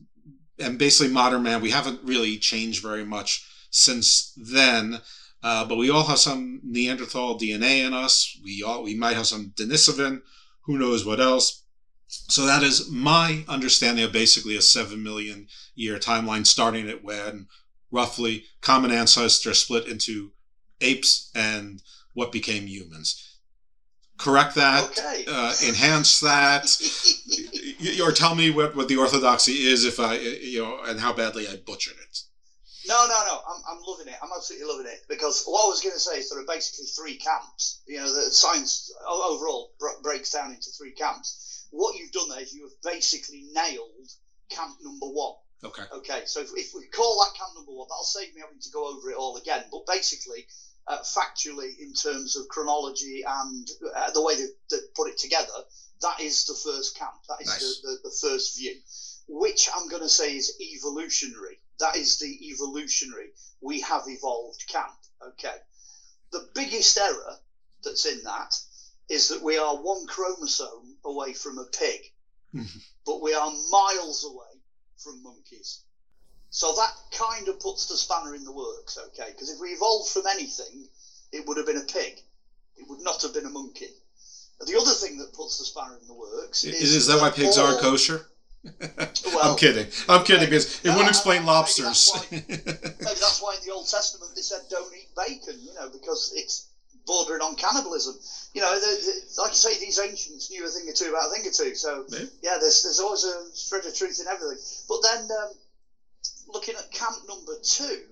[SPEAKER 3] and basically modern man, we haven't really changed very much since then. Uh, but we all have some Neanderthal DNA in us. We all we might have some Denisovan who knows what else. So that is my understanding of basically a seven million year timeline, starting at when roughly common ancestor split into apes and what became humans. Correct that,
[SPEAKER 4] Okay.
[SPEAKER 3] uh, enhance that, or tell me what, what the orthodoxy is if I, you know, and how badly I butchered it.
[SPEAKER 4] No, no, no. I'm, I'm loving it. I'm absolutely loving it because what I was going to say is there are basically three camps. You know, the science overall br- breaks down into three camps. What you've done there is you have basically nailed camp number one.
[SPEAKER 3] Okay.
[SPEAKER 4] Okay, so if, if we call that camp number one, that'll save me having to go over it all again. But basically, uh, factually, in terms of chronology and uh, the way they, they put it together, that is the first camp. That is
[SPEAKER 3] Nice.
[SPEAKER 4] the, the, the first view, which I'm going to say is evolutionary. That is the evolutionary. We have evolved camp. Okay. The biggest error that's in that is that we are one chromosome away from a pig, but we are miles away from monkeys. So that kind of puts the spanner in the works, okay? Because if we evolved from anything, it would have been a pig. It would not have been a monkey. The other thing that puts the spanner in the works
[SPEAKER 3] Is,
[SPEAKER 4] is,
[SPEAKER 3] is that why pigs
[SPEAKER 4] all-
[SPEAKER 3] aren't kosher?
[SPEAKER 4] Well,
[SPEAKER 3] I'm kidding. I'm kidding because it
[SPEAKER 4] no,
[SPEAKER 3] wouldn't explain
[SPEAKER 4] I-
[SPEAKER 3] lobsters.
[SPEAKER 4] Maybe that's why in the Old Testament they said don't eat bacon, you know, because it's bordering on cannibalism. You know, the, the, like I say, these ancients knew a thing or two about a thing or two. So
[SPEAKER 3] Yeah.
[SPEAKER 4] yeah, there's there's always a thread of truth in everything. But then um, looking at camp number two,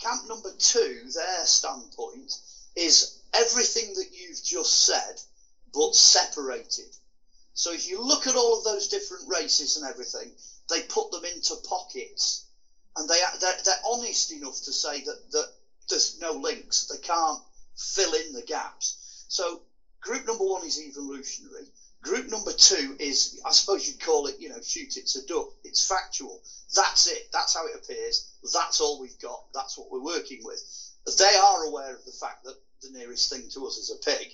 [SPEAKER 4] camp number two, their standpoint is everything that you've just said, but separated. So if you look at all of those different races and everything, they put them into pockets, and they they're, they're honest enough to say that that there's no links. They can't fill in the gaps. So group number one is evolutionary. Group number two is, I suppose you'd call it, you know, shoot it's a duck. It's factual. That's it. That's how it appears. That's all we've got. That's what we're working with. They are aware of the fact that the nearest thing to us is a pig.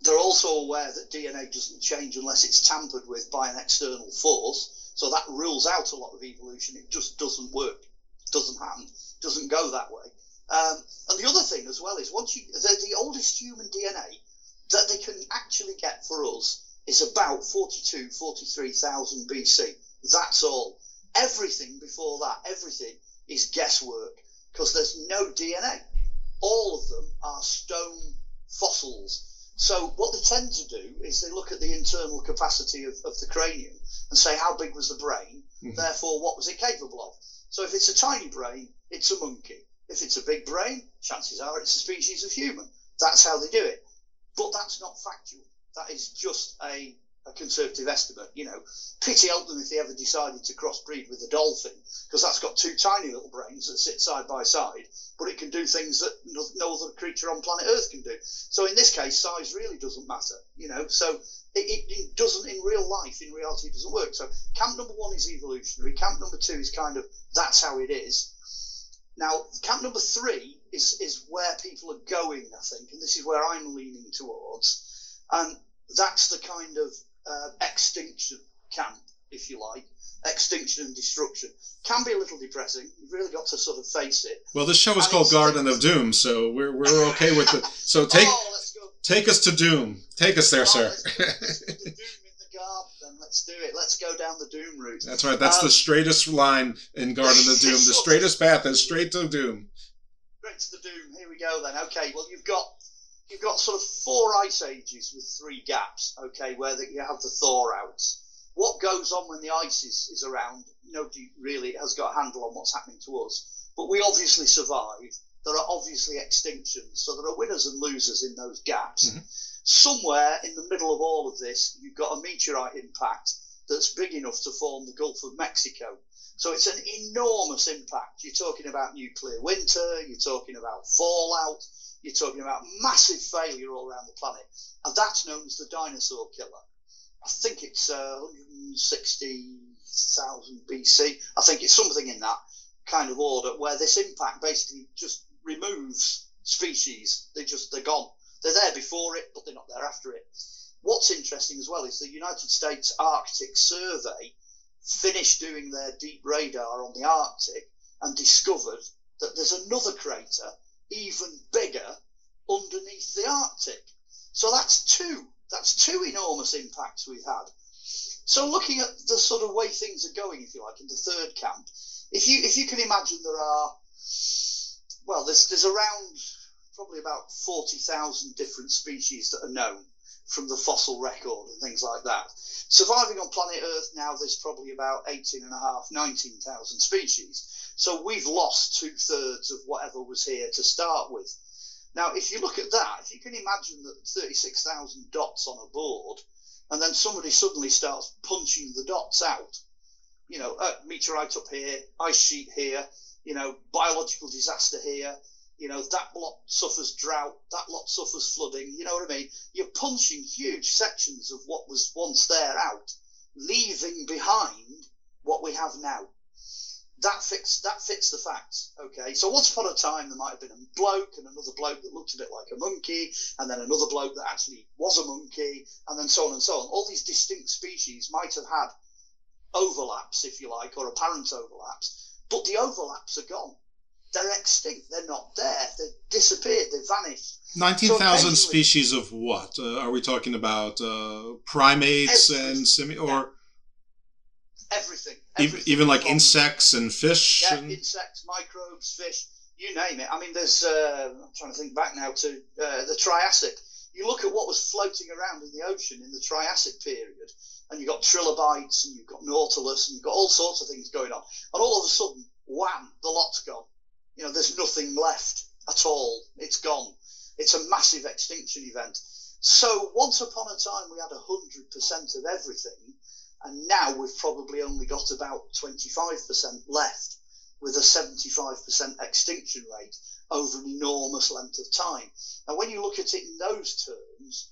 [SPEAKER 4] They're also aware that DNA doesn't change unless it's tampered with by an external force. So that rules out a lot of evolution. It just doesn't work. Doesn't happen. Doesn't go that way. Um, and the other thing as well is once you the, the oldest human DNA that they can actually get for us is about 42, 43,000 BC. That's all. Everything before that, everything is guesswork because there's no DNA. All of them are stone fossils. So what they tend to do is they look at the internal capacity of, of the cranium and say how big was the brain,
[SPEAKER 3] Mhm.
[SPEAKER 4] therefore what was it capable of. So if it's a tiny brain, it's a monkey. If it's a big brain, chances are it's a species of human. That's how they do it. But that's not factual. That is just a, a conservative estimate. You know, pity help them if they ever decided to crossbreed with a dolphin, because that's got two tiny little brains that sit side by side, but it can do things that no, other creature on planet Earth can do. So in this case, size really doesn't matter. You know, so it, it, it doesn't in real life. In reality, it doesn't work. So camp number one is evolutionary. Camp number two is kind of that's how it is. Now, camp number three is, is where people are going, I think, and this is where I'm leaning towards. And that's the kind of uh, extinction camp, if you like. Extinction and destruction. Can be a little depressing. You've really got to sort of face it.
[SPEAKER 3] Well, this show is
[SPEAKER 4] And
[SPEAKER 3] called Garden of Doom, so we're we're okay with it. So take
[SPEAKER 4] Oh,
[SPEAKER 3] take us to Doom. Take us there,
[SPEAKER 4] Oh,
[SPEAKER 3] sir.
[SPEAKER 4] let's go- let's do the doom in the garden, then. Let's do it. Let's go down the doom route.
[SPEAKER 3] That's right. That's
[SPEAKER 4] Um,
[SPEAKER 3] the straightest line in Garden of Doom. The straightest path is straight to Doom.
[SPEAKER 4] Straight to the doom. Here we go then. Okay, well you've got you've got sort of four ice ages with three gaps. Okay, where the, you have the thaw outs. What goes on when the ice is, is around? Nobody really has got a handle on what's happening to us. But we obviously survive. There are obviously extinctions, so there are winners and losers in those gaps. Mm-hmm. Somewhere in the middle of all of this, you've got a meteorite impact that's big enough to form the Gulf of Mexico. So it's an enormous impact. You're talking about nuclear winter, you're talking about fallout, you're talking about massive failure all around the planet. And that's known as the dinosaur killer. I think it's uh, 160,000 BC. I think it's something in that kind of order where this impact basically just removes species. They just, they're gone. They're there before it, but they're not there after it. What's interesting as well is the United States Arctic Survey finished doing their deep radar on the Arctic and discovered that there's another crater even bigger underneath the Arctic. So that's two That's two enormous impacts we've had. So looking at the sort of way things are going, if you like, in the third camp, if you if you can imagine there are well, there's there's around probably about forty thousand different species that are known from the fossil record and things like that. Surviving on planet Earth now, there's probably about 18 and a half, 19,000 species. So we've lost two thirds of whatever was here to start with. Now, if you look at that, if you can imagine that 36,000 dots on a board, and then somebody suddenly starts punching the dots out, you know, uh, meteorite up here, ice sheet here, you know, biological disaster here, you know, that lot suffers drought, that lot suffers flooding, you know what I mean? You're punching huge sections of what was once there out, leaving behind what we have now. That fits that fits the facts. Okay. So once upon a time there might have been a bloke and another bloke that looked a bit like a monkey, and then another bloke that actually was a monkey, and then so on and so on. All these distinct species might have had overlaps, if you like, or apparent overlaps, but the overlaps are gone they're extinct. They're not there. They've disappeared. They've vanished.
[SPEAKER 3] 19,000 so species of what? Uh, are we talking about uh, primates and semi or
[SPEAKER 4] everything,
[SPEAKER 3] everything? Even, like insects and fish?
[SPEAKER 4] Yeah,
[SPEAKER 3] and...
[SPEAKER 4] insects, microbes, fish, you name it. I mean, there's, uh, I'm trying to think back now to uh, the Triassic. You look at what was floating around in the ocean in the Triassic period, and you've got trilobites, and you've got nautilus, and you've got all sorts of things going on. And all of a sudden, wham, the lot's gone you know, there's nothing left at all. It's gone. It's a massive extinction event. So once upon a time we had 100% of everything, and now we've probably only got about 25% left with a 75% extinction rate over an enormous length of time. Now, when you look at it in those terms,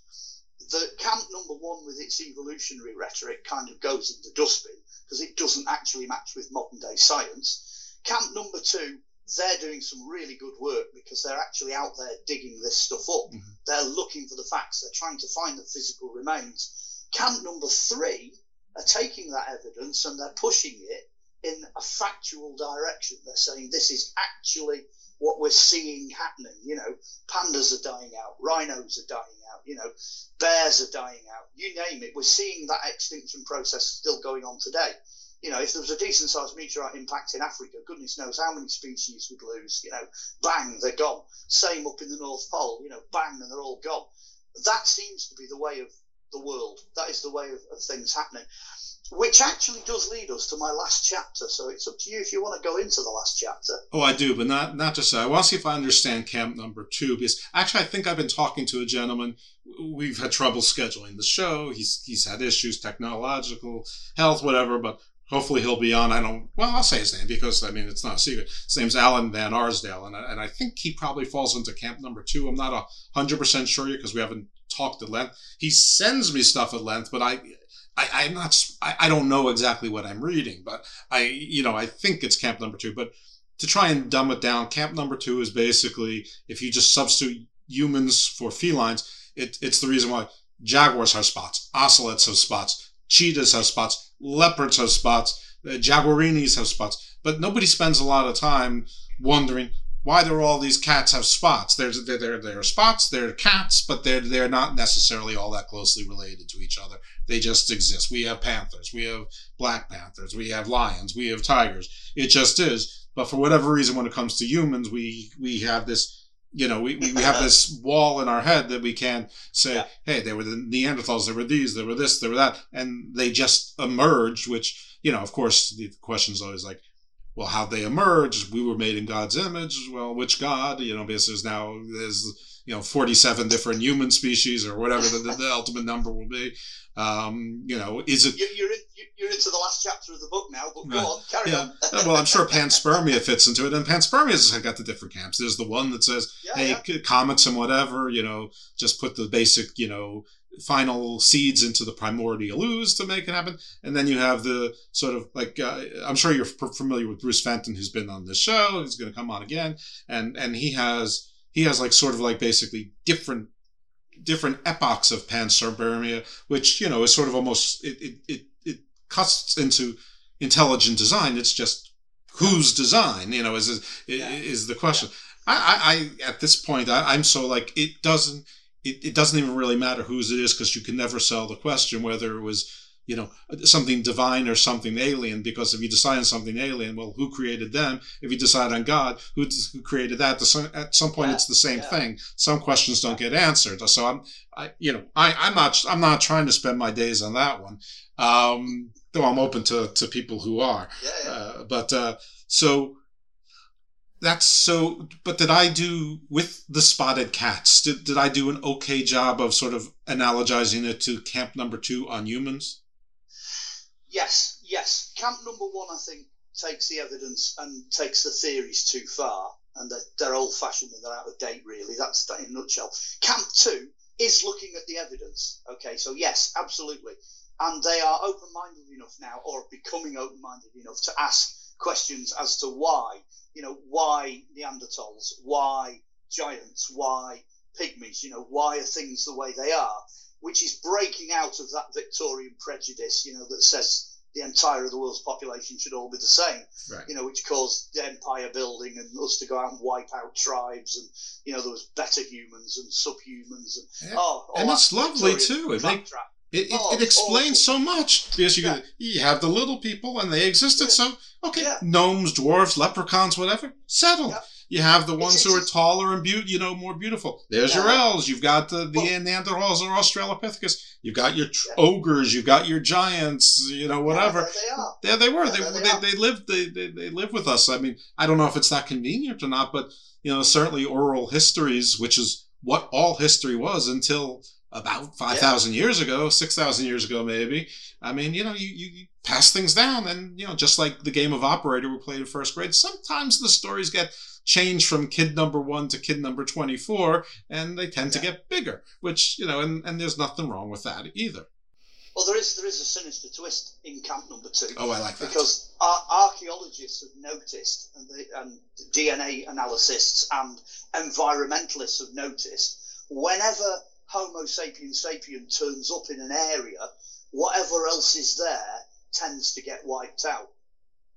[SPEAKER 4] the camp number one with its evolutionary rhetoric kind of goes in the dustbin because it doesn't actually match with modern day science. Camp number two they're doing some really good work because they're actually out there digging this stuff up. Mm-hmm. They're looking for the facts. They're trying to find the physical remains. Camp number three are taking that evidence and they're pushing it in a factual direction. They're saying this is actually what we're seeing happening. You know, pandas are dying out, rhinos are dying out, you know, bears are dying out. You name it. We're seeing that extinction process still going on today you know, if there was a decent sized meteorite impact in Africa, goodness knows how many species would lose. You know, bang, they're gone. Same up in the North Pole, you know, bang, and they're all gone. That seems to be the way of the world. That is the way of, of things happening. Which actually does lead us to my last chapter. So it's up to you if you want to go into the last chapter.
[SPEAKER 3] Oh, I do, but not not just that. I want to see if I understand camp number two because actually I think I've been talking to a gentleman. We've had trouble scheduling the show. He's he's had issues, technological, health, whatever. But hopefully he'll be on. I don't. Well, I'll say his name because I mean it's not a secret. His name's Alan Van Arsdale, and I, and I think he probably falls into camp number two. I'm not a hundred percent sure yet because we haven't talked at length. He sends me stuff at length, but I. I, I'm not. I, I don't know exactly what I'm reading, but I, you know, I think it's camp number two. But to try and dumb it down, camp number two is basically if you just substitute humans for felines, it, it's the reason why jaguars have spots, ocelots have spots, cheetahs have spots, leopards have spots, uh, jaguarundis have spots, but nobody spends a lot of time wondering why do all these cats have spots. There's there there, there are spots, they're cats, but they're they're not necessarily all that closely related to each other. They just exist. We have panthers, we have black panthers, we have lions, we have tigers. It just is. But for whatever reason, when it comes to humans, we we have this you know, we, we have this wall in our head that we can say, yeah. hey, they were the Neanderthals, there were these, there were this, there were that, and they just emerged, which, you know, of course, the question is always like, well, how they emerged? We were made in God's image. Well, which God? You know, because there's now, there's, you know, 47 different human species or whatever the, the ultimate number will be. Um, you know, is it?
[SPEAKER 4] You're, in, you're into the last chapter of the book now, but go on, carry
[SPEAKER 3] yeah.
[SPEAKER 4] on.
[SPEAKER 3] well, I'm sure panspermia fits into it, and panspermia has got the different camps. There's the one that says, yeah, "Hey, yeah. comets and whatever, you know, just put the basic, you know, final seeds into the primordial ooze to make it happen. And then you have the sort of like uh, I'm sure you're familiar with Bruce Fenton, who's been on this show. He's going to come on again, and and he has he has like sort of like basically different different epochs of panspermia, which you know is sort of almost it it it, it cuts into intelligent design. It's just whose design, you know, is is, yeah. is the question. Yeah. I, I, at this point, I, I'm so like it doesn't it, it doesn't even really matter whose it is because you can never sell the question whether it was you know something divine or something alien because if you decide on something alien well who created them? If you decide on god who, who created that? At some point yeah, it's the same yeah. thing. Some questions don't get answered. So i'm i you know i i'm not i'm not trying to spend my days on that one um though i'm open to to people who are.
[SPEAKER 4] Yeah,
[SPEAKER 3] uh, but uh so that's so but did i do with the spotted cats did, did i do an okay job of sort of analogizing it to camp number two on humans?
[SPEAKER 4] Yes yes. Camp number one i think takes the evidence and takes the theories too far and they're, they're old fashioned and they're out of date really. That's that in a nutshell. Camp two is looking at the evidence okay? So yes absolutely. And they are open-minded enough now or becoming open-minded enough to ask questions as to why you know, why Neanderthals, why giants, why pygmies, you know, why are things the way they are, which is breaking out of that Victorian prejudice, you know, that says the entire of the world's population should all be the same,
[SPEAKER 3] right.
[SPEAKER 4] you know, which caused the empire building and us to go out and wipe out tribes, and you know there was better humans and subhumans, and
[SPEAKER 3] yeah.
[SPEAKER 4] oh, oh
[SPEAKER 3] and it's lovely too. It, make, it, it, oh, it, explains so much because you yeah. you have the little people and they existed. Yeah. So okay, yeah. gnomes, dwarves, leprechauns, whatever, settled. You have the ones who are taller and beautiful, you know, more beautiful. There's your elves. You've got the, the well, Neanderthals or Australopithecus. You've got your tr- ogres. You've got your giants. You know, whatever.
[SPEAKER 4] they are.
[SPEAKER 3] There they were. They, they, they, they lived. They, they they live with us. I mean, I don't know if it's that convenient or not, but you know, certainly oral histories, which is what all history was until about 5,000 yeah. years ago, 6,000 years ago, maybe. I mean, you know, you, you, you, pass things down, and, you know, just like the game of Operator we played in first grade, sometimes the stories get changed from kid number one to kid number 24, and they tend yeah. to get bigger, which, you know, and, and there's nothing wrong with that either.
[SPEAKER 4] Well, there is there is a sinister twist in camp number two.
[SPEAKER 3] Oh, I like that
[SPEAKER 4] because ar- archaeologists have noticed, and, the, and DNA analysts and environmentalists have noticed, whenever Homo sapiens sapien turns up in an area, whatever else is there tends to get wiped out.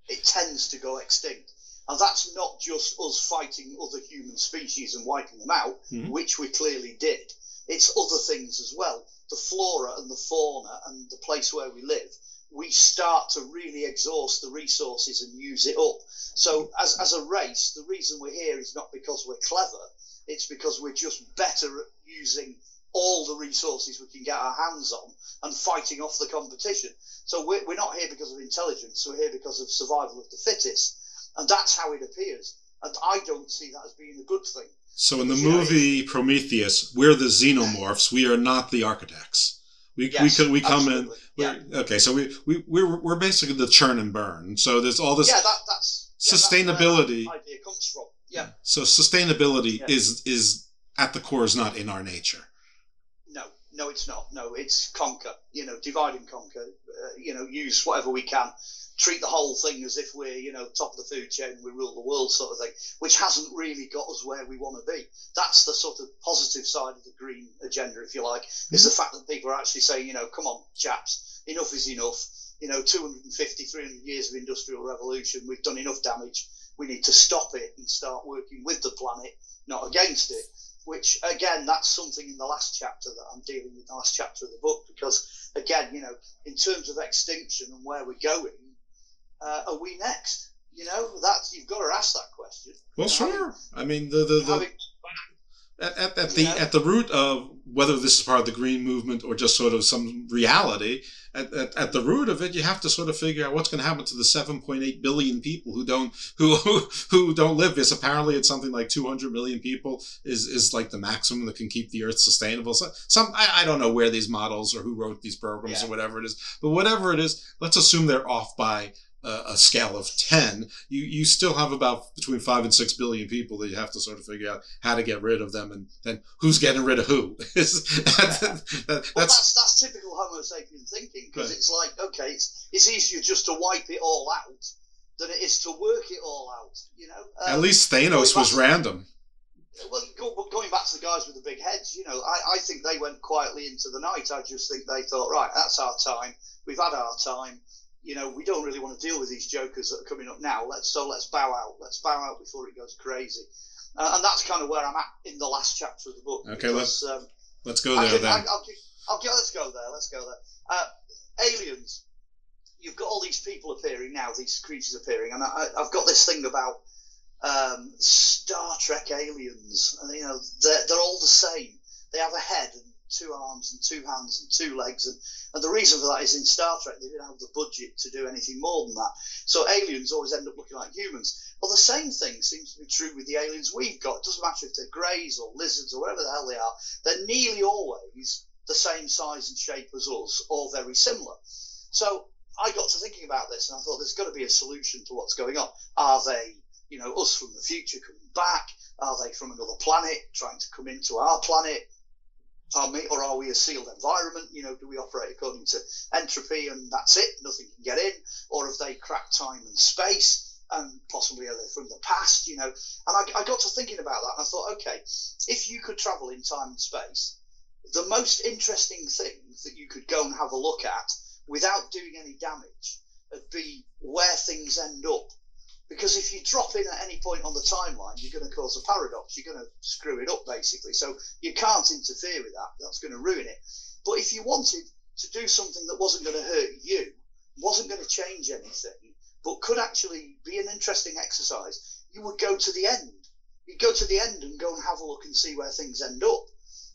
[SPEAKER 4] It tends to go extinct. And that's not just us fighting other human species and wiping them out, mm-hmm. which we clearly did. It's other things as well. The flora and the fauna and the place where we live, we start to really exhaust the resources and use it up. So, as, as a race, the reason we're here is not because we're clever, it's because we're just better at using all the resources we can get our hands on and fighting off the competition. So we're, we're not here because of intelligence, we're here because of survival of the fittest. And that's how it appears. And I don't see that as being a good thing.
[SPEAKER 3] So in the movie know, Prometheus, we're the xenomorphs, we are not the architects. We, yes, we, we come absolutely. in. Yeah. Okay, so we, we, we're, we're basically the churn and burn. So there's all this
[SPEAKER 4] yeah, that, that's,
[SPEAKER 3] yeah, sustainability.
[SPEAKER 4] That's idea comes from. Yeah.
[SPEAKER 3] So sustainability yeah. is is at the core is not in our nature.
[SPEAKER 4] No, it's not. No, it's conquer. You know, divide and conquer. Uh, you know, use whatever we can. Treat the whole thing as if we're, you know, top of the food chain we rule the world, sort of thing, which hasn't really got us where we want to be. That's the sort of positive side of the green agenda, if you like, mm-hmm. is the fact that people are actually saying, you know, come on, chaps, enough is enough. You know, 250, 300 years of industrial revolution, we've done enough damage. We need to stop it and start working with the planet, not against it which again, that's something in the last chapter that I'm dealing with, the last chapter of the book, because again, you know, in terms of extinction and where we're going, uh, are we next? You know, that's you've got to ask that question.
[SPEAKER 3] Well, sure. I mean, the the, the having, at, at, at the know? at the root of whether this is part of the green movement or just sort of some reality, at, at, at the root of it, you have to sort of figure out what's going to happen to the 7.8 billion people who don't who, who who don't live this. Apparently, it's something like 200 million people is is like the maximum that can keep the Earth sustainable. So some I, I don't know where these models or who wrote these programs yeah. or whatever it is, but whatever it is, let's assume they're off by a, scale of 10, you, you still have about between 5 and 6 billion people that you have to sort of figure out how to get rid of them and then who's getting rid of who.
[SPEAKER 4] that, that, well, that's, that's typical Homo sapien thinking because right. it's like, okay, it's, it's easier just to wipe it all out than it is to work it all out, you know?
[SPEAKER 3] Um, At least Thanos was random.
[SPEAKER 4] Well, going back to the guys with the big heads, you know, I, I think they went quietly into the night. I just think they thought, right, that's our time. We've had our time you know, we don't really want to deal with these jokers that are coming up now. Let's so let's bow out. Let's bow out before it goes crazy. Uh, and that's kind of where I'm at in the last chapter of the book.
[SPEAKER 3] Okay, because,
[SPEAKER 4] um,
[SPEAKER 3] Let's go there
[SPEAKER 4] can-
[SPEAKER 3] then.
[SPEAKER 4] I, I'll, give- I'll. Let's go there. Let's go there. Uh, aliens. You've got all these people appearing now. These creatures appearing, and I, I've got this thing about um, Star Trek aliens. And, you know, they're, they're all the same. They have a head and two arms and two hands and two legs, and, and the reason for that is in Star Trek they didn't have the budget to do anything more than that. So aliens always end up looking like humans. Well, the same thing seems to be true with the aliens we've got. It doesn't matter if they're greys or lizards or whatever the hell they are. They're nearly always the same size and shape as us, or very similar. So I got to thinking about this, and I thought there's got to be a solution to what's going on. Are they, you know, us from the future coming back? Are they from another planet trying to come into our planet? Pardon me, or are we a sealed environment? You know, do we operate according to entropy and that's it? Nothing can get in, or have they cracked time and space? And possibly are they from the past? You know, and I, I got to thinking about that, and I thought, okay, if you could travel in time and space, the most interesting thing that you could go and have a look at without doing any damage would be where things end up. Because if you drop in at any point on the timeline, you're going to cause a paradox. You're going to screw it up, basically. So you can't interfere with that. That's going to ruin it. But if you wanted to do something that wasn't going to hurt you, wasn't going to change anything, but could actually be an interesting exercise, you would go to the end. You'd go to the end and go and have a look and see where things end up.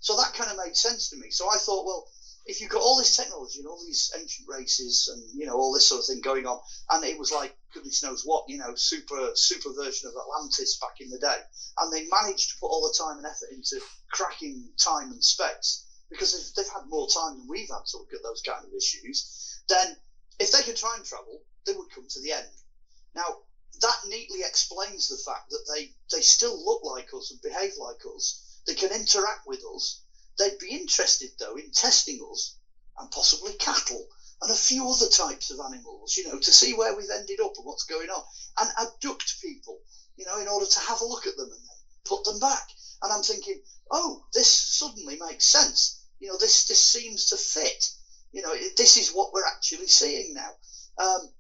[SPEAKER 4] So that kind of made sense to me. So I thought, well, if you've got all this technology and all these ancient races and you know all this sort of thing going on, and it was like goodness knows what, you know, super super version of Atlantis back in the day, and they managed to put all the time and effort into cracking time and space because they've, they've had more time than we've had to look at those kind of issues. Then, if they could time travel, they would come to the end. Now, that neatly explains the fact that they they still look like us and behave like us. They can interact with us. They'd be interested, though, in testing us and possibly cattle and a few other types of animals, you know, to see where we've ended up and what's going on, and abduct people, you know, in order to have a look at them and then put them back. And I'm thinking, oh, this suddenly makes sense. You know, this this seems to fit. You know, this is what we're actually seeing now. Um,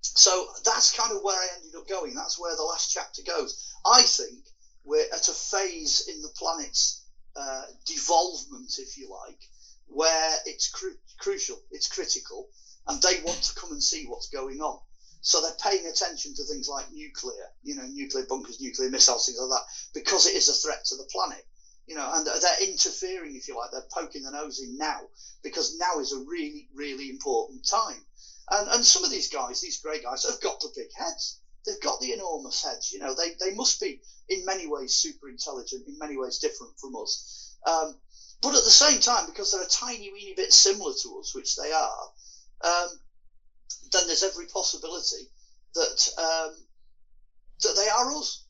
[SPEAKER 4] so that's kind of where I ended up going. That's where the last chapter goes. I think we're at a phase in the planet's uh, devolvement, if you like, where it's cru- crucial, it's critical, and they want to come and see what's going on. So they're paying attention to things like nuclear, you know, nuclear bunkers, nuclear missiles, things like that, because it is a threat to the planet. You know, and they're interfering, if you like, they're poking the nose in now, because now is a really, really important time. And, and some of these guys, these great guys, have got the big heads. They've got the enormous heads. You know, they, they must be in many ways super intelligent, in many ways different from us. Um, but at the same time, because they're a tiny weeny bit similar to us, which they are, um, then there's every possibility that um, that they are us.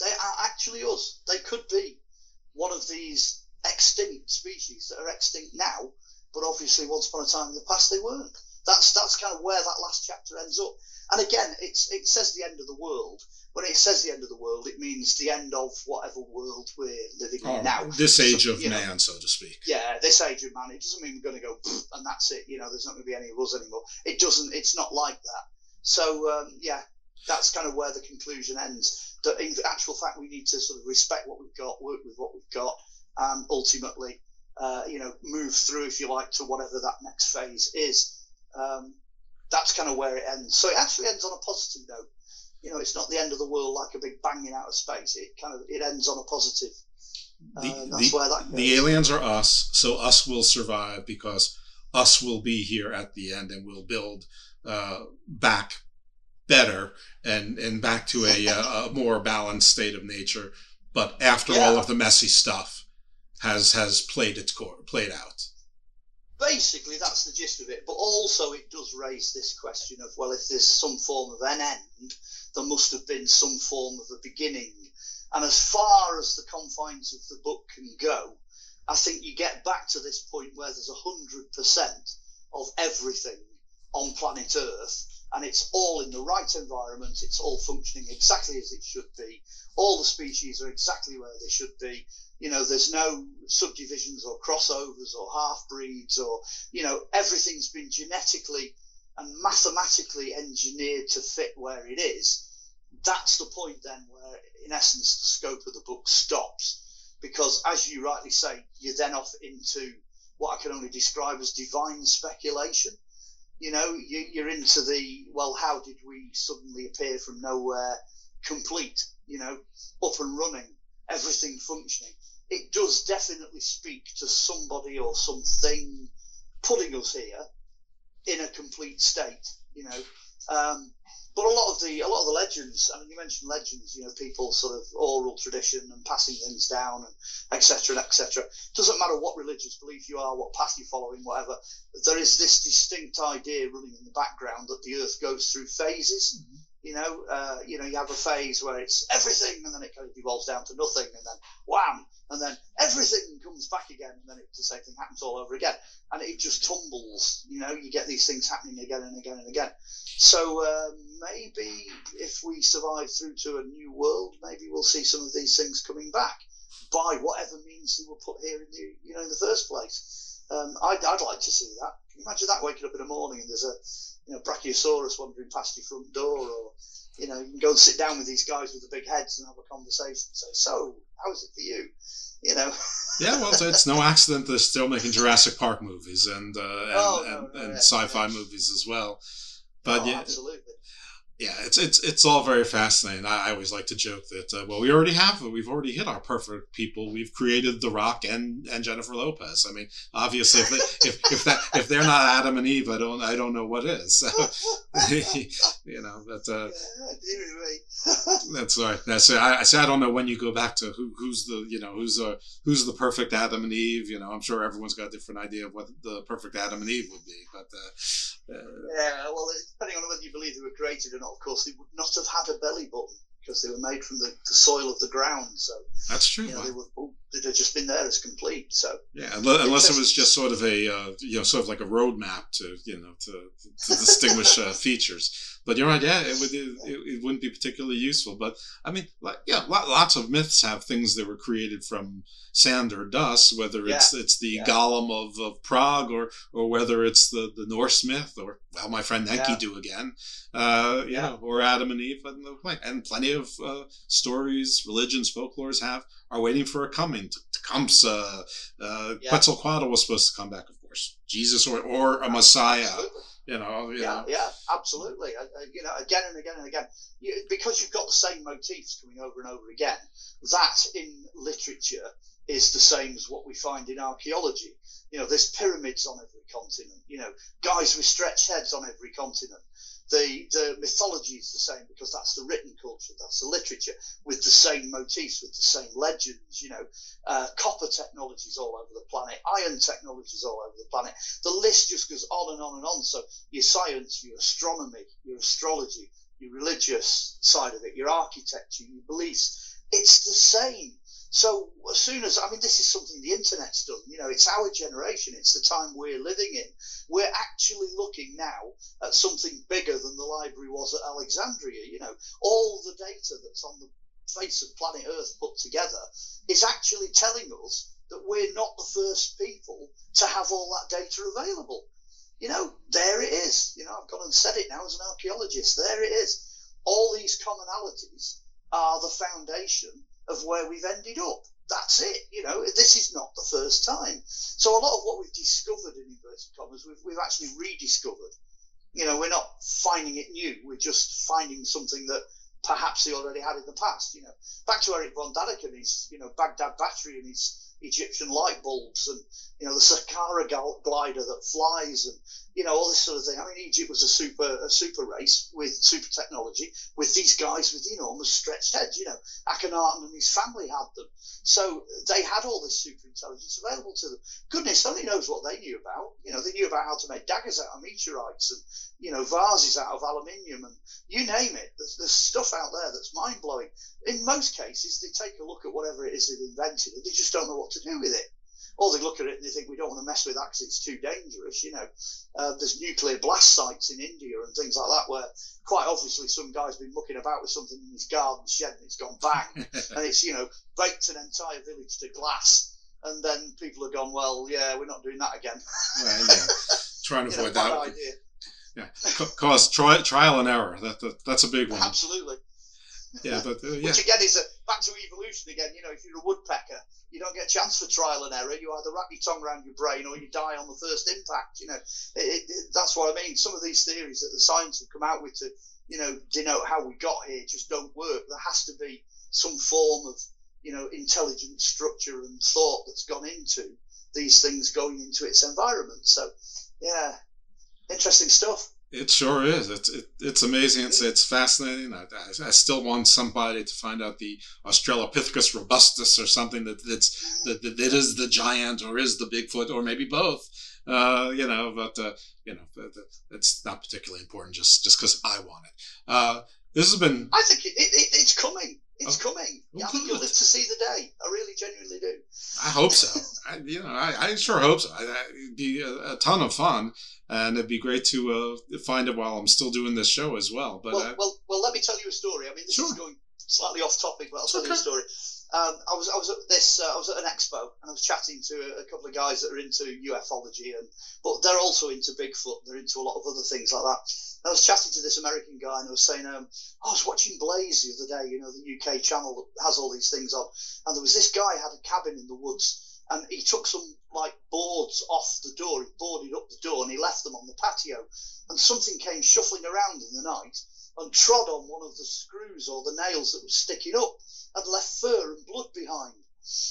[SPEAKER 4] They are actually us. They could be one of these extinct species that are extinct now, but obviously once upon a time in the past they weren't. That's that's kind of where that last chapter ends up. And again, it's it says the end of the world. When it says the end of the world, it means the end of whatever world we're living in now.
[SPEAKER 3] Oh, This age
[SPEAKER 4] So,
[SPEAKER 3] of
[SPEAKER 4] you know,
[SPEAKER 3] man, so to speak.
[SPEAKER 4] yeah, this age of man, it doesn't mean we're going to go and that's it. You know, there's not going to be any of us anymore. It doesn't. It's not like that. So um, yeah, that's kind of where the conclusion ends. That in actual fact, we need to sort of respect what we've got, work with what we've got, and ultimately, uh, you know, move through, if you like, to whatever that next phase is. Um, that's kind of where it ends. So it actually ends on a positive note. You know, it's not the end of the world like a big banging out of space. It kind of it ends on a positive. Uh,
[SPEAKER 3] The,
[SPEAKER 4] that's
[SPEAKER 3] the,
[SPEAKER 4] where that goes.
[SPEAKER 3] the aliens are us, so us will survive because us will be here at the end and we'll build uh, back better and, and back to a, uh, a more balanced state of nature. But after all of the messy stuff has has played its core, played out.
[SPEAKER 4] Basically that's the gist of it but also it does raise this question of well if there's some form of an end there must have been some form of a beginning. And as far as the confines of the book can go i think you get back to this point where there's a hundred percent of everything on planet earth and it's all in the right environment it's all functioning exactly as it should be all the species are exactly where they should be you know there's no subdivisions or crossovers or half breeds or you know everything's been genetically and mathematically engineered to fit where it is that's the point then where in essence the scope of the book stops because, as you rightly say, you're then off into what I can only describe as divine speculation. You know, you, you're into the well, how did we suddenly appear from nowhere, complete? You know, up and running, everything functioning. It does definitely speak to somebody or something putting us here in a complete state. You know, um, but a lot of the a lot of the legends. I mean, you mentioned legends. You know, people sort of oral tradition and passing things down and etc. etc. Doesn't matter what religious belief you are, what path you're following, whatever. There is this distinct idea running in the background that the Earth goes through phases. Mm-hmm. You know, uh, you know, you have a phase where it's everything, and then it kind of devolves down to nothing, and then wham, and then everything comes back again, and then it, the same thing happens all over again, and it just tumbles. You know, you get these things happening again and again and again. So uh, maybe if we survive through to a new world, maybe we'll see some of these things coming back by whatever means they were put here in the you know in the first place. Um, I'd, I'd like to see that. Can you imagine that waking up in the morning and there's a you know brachiosaurus wandering past your front door, or you know you can go and sit down with these guys with the big heads and have a conversation. Say, so how's it for you? You know.
[SPEAKER 3] yeah, well, it's no accident they're still making Jurassic Park movies and uh, and,
[SPEAKER 4] Oh,
[SPEAKER 3] and,
[SPEAKER 4] no, no,
[SPEAKER 3] and
[SPEAKER 4] yeah,
[SPEAKER 3] sci-fi movies as well. But
[SPEAKER 4] oh,
[SPEAKER 3] yeah,
[SPEAKER 4] absolutely.
[SPEAKER 3] Yeah, it's it's it's all very fascinating. I, I always like to joke that uh, well, we already have we've already hit our perfect people. We've created The Rock and and Jennifer Lopez. I mean, obviously, if they, if, if that if they're not Adam and Eve, I don't I don't know what is. you know, but uh,
[SPEAKER 4] Yeah, dearie me.
[SPEAKER 3] that's right. That's I, I say I don't know when you go back to who who's the you know who's uh who's the perfect Adam and Eve. You know, I'm sure everyone's got a different idea of what the perfect Adam and Eve would be, but. Uh, uh,
[SPEAKER 4] Yeah, well, depending on whether you believe they were created or not, of course, they would not have had a belly button because they were made from the, the soil of the ground. So
[SPEAKER 3] that's true.
[SPEAKER 4] you know, they would they'd have just been there as complete. So
[SPEAKER 3] Yeah, unless, unless it was just sort of a uh, you know sort of like a roadmap to you know to, to distinguish uh, features. But you're right. Yeah, it would it, it wouldn't be particularly useful. But I mean, like yeah, lots of myths have things that were created from sand or dust, whether it's
[SPEAKER 4] Yeah,
[SPEAKER 3] it's the
[SPEAKER 4] yeah.
[SPEAKER 3] Golem of, of Prague or or whether it's the, the Norse myth or well, my friend Enkidu again, uh, know, or Adam and Eve, and, the- and plenty of uh, stories, religions, folklores have are waiting for a coming. Tecumseh, uh,
[SPEAKER 4] Yeah.
[SPEAKER 3] Quetzalcoatl was supposed to come back, of course. Jesus or, or a Messiah, you know. You
[SPEAKER 4] yeah,
[SPEAKER 3] know.
[SPEAKER 4] yeah, absolutely. You know, again and again and again, you, because you've got the same motifs coming over and over again. That in literature is the same as what we find in archaeology. You know, there's pyramids on every continent. You know, guys with stretched heads on every continent. The the mythology is the same because that's the written culture, that's the literature with the same motifs, with the same legends. You know, uh, copper technologies all over the planet, iron technologies all over the planet. The list just goes on and on and on. So your science, your astronomy, your astrology, your religious side of it, your architecture, your beliefs, it's the same. So as soon as I mean, this is something the internet's done. You know, it's our generation. It's the time we're living in. We're actually looking now at something bigger than the library was at Alexandria. You know, all the data that's on the face of planet Earth put together is actually telling us that we're not the first people to have all that data available. You know, there it is. You know, I've gone and said it now as an archaeologist. There it is. All these commonalities are the foundation of where we've ended up. That's it. You know, this is not the first time. So a lot of what we've discovered in inverted commas, we've, we've actually rediscovered. You know, we're not finding it new. We're just finding something that perhaps they already had in the past. You know, back to Eric von Daniken and his, you know, Baghdad battery and his Egyptian light bulbs and you know the Saqqara glider that flies and you know all this sort of thing. I mean, Egypt was a super a super race with super technology with these guys with enormous stretched heads. You know, Akhenaten and his family had them, so they had all this super intelligence available to them. Goodness only knows what they knew about. You know, they knew about how to make daggers out of meteorites and you know vases out of aluminium and you name it. There's, there's stuff out there that's mind blowing. In most cases, they take a look at whatever it is they've invented and they just don't know what to do with it. Or they look at it and they think we don't want to mess with that because it's too dangerous. You know, uh, there's nuclear blast sites in India and things like that where quite obviously some guy's been mucking about with something in his garden shed and it's gone bang and it's you know baked an entire village to glass. And then people have gone, well, yeah, we're not doing that again.
[SPEAKER 3] Well, yeah. Trying to
[SPEAKER 4] You know,
[SPEAKER 3] avoid that.
[SPEAKER 4] idea.
[SPEAKER 3] Yeah, cause tri- trial and error. That, that that's a big one.
[SPEAKER 4] Absolutely.
[SPEAKER 3] Yeah, but uh, yeah.
[SPEAKER 4] Which again is a, back to evolution again. You know, if you're a woodpecker, you don't get a chance for trial and error. You either wrap your tongue around your brain or you die on the first impact. You know, it, it, that's what I mean. Some of these theories that the science have come out with to, you know, denote how we got here just don't work. There has to be some form of, you know, intelligent structure and thought that's gone into these things going into its environment. So, yeah, interesting stuff.
[SPEAKER 3] It sure is. It's it, it's amazing. It's it's fascinating. I, I, I, still want somebody to find out the Australopithecus robustus or something that that's that, that is the giant or is the Bigfoot or maybe both. Uh, you know, but uh, you know, it's not particularly important. Just just because I want it. Uh, this has been.
[SPEAKER 4] I think it, it, it's coming. It's oh, coming. Oh, I think you'll live to see the day. I really, genuinely do.
[SPEAKER 3] I hope so. I, you know, I, I sure hope so. I, it'd be a, a, ton of fun, and it'd be great to uh, find it while I'm still doing this show as well. But
[SPEAKER 4] well,
[SPEAKER 3] I,
[SPEAKER 4] well, well, let me tell you a story. I mean, this sure. is going slightly off topic, but I'll tell okay. you a story. Um, I was I was at this uh, I was at an expo and I was chatting to a, couple of guys that are into ufology and but they're also into Bigfoot. They're into a lot of other things like that. I was chatting to this American guy and I was saying, um, I was watching Blaze the other day, you know, the UK channel that has all these things on, and there was this guy had a cabin in the woods, and he took some like boards off the door, he boarded up the door, and he left them on the patio, and something came shuffling around in the night and trod on one of the screws or the nails that was sticking up, and left fur and blood behind.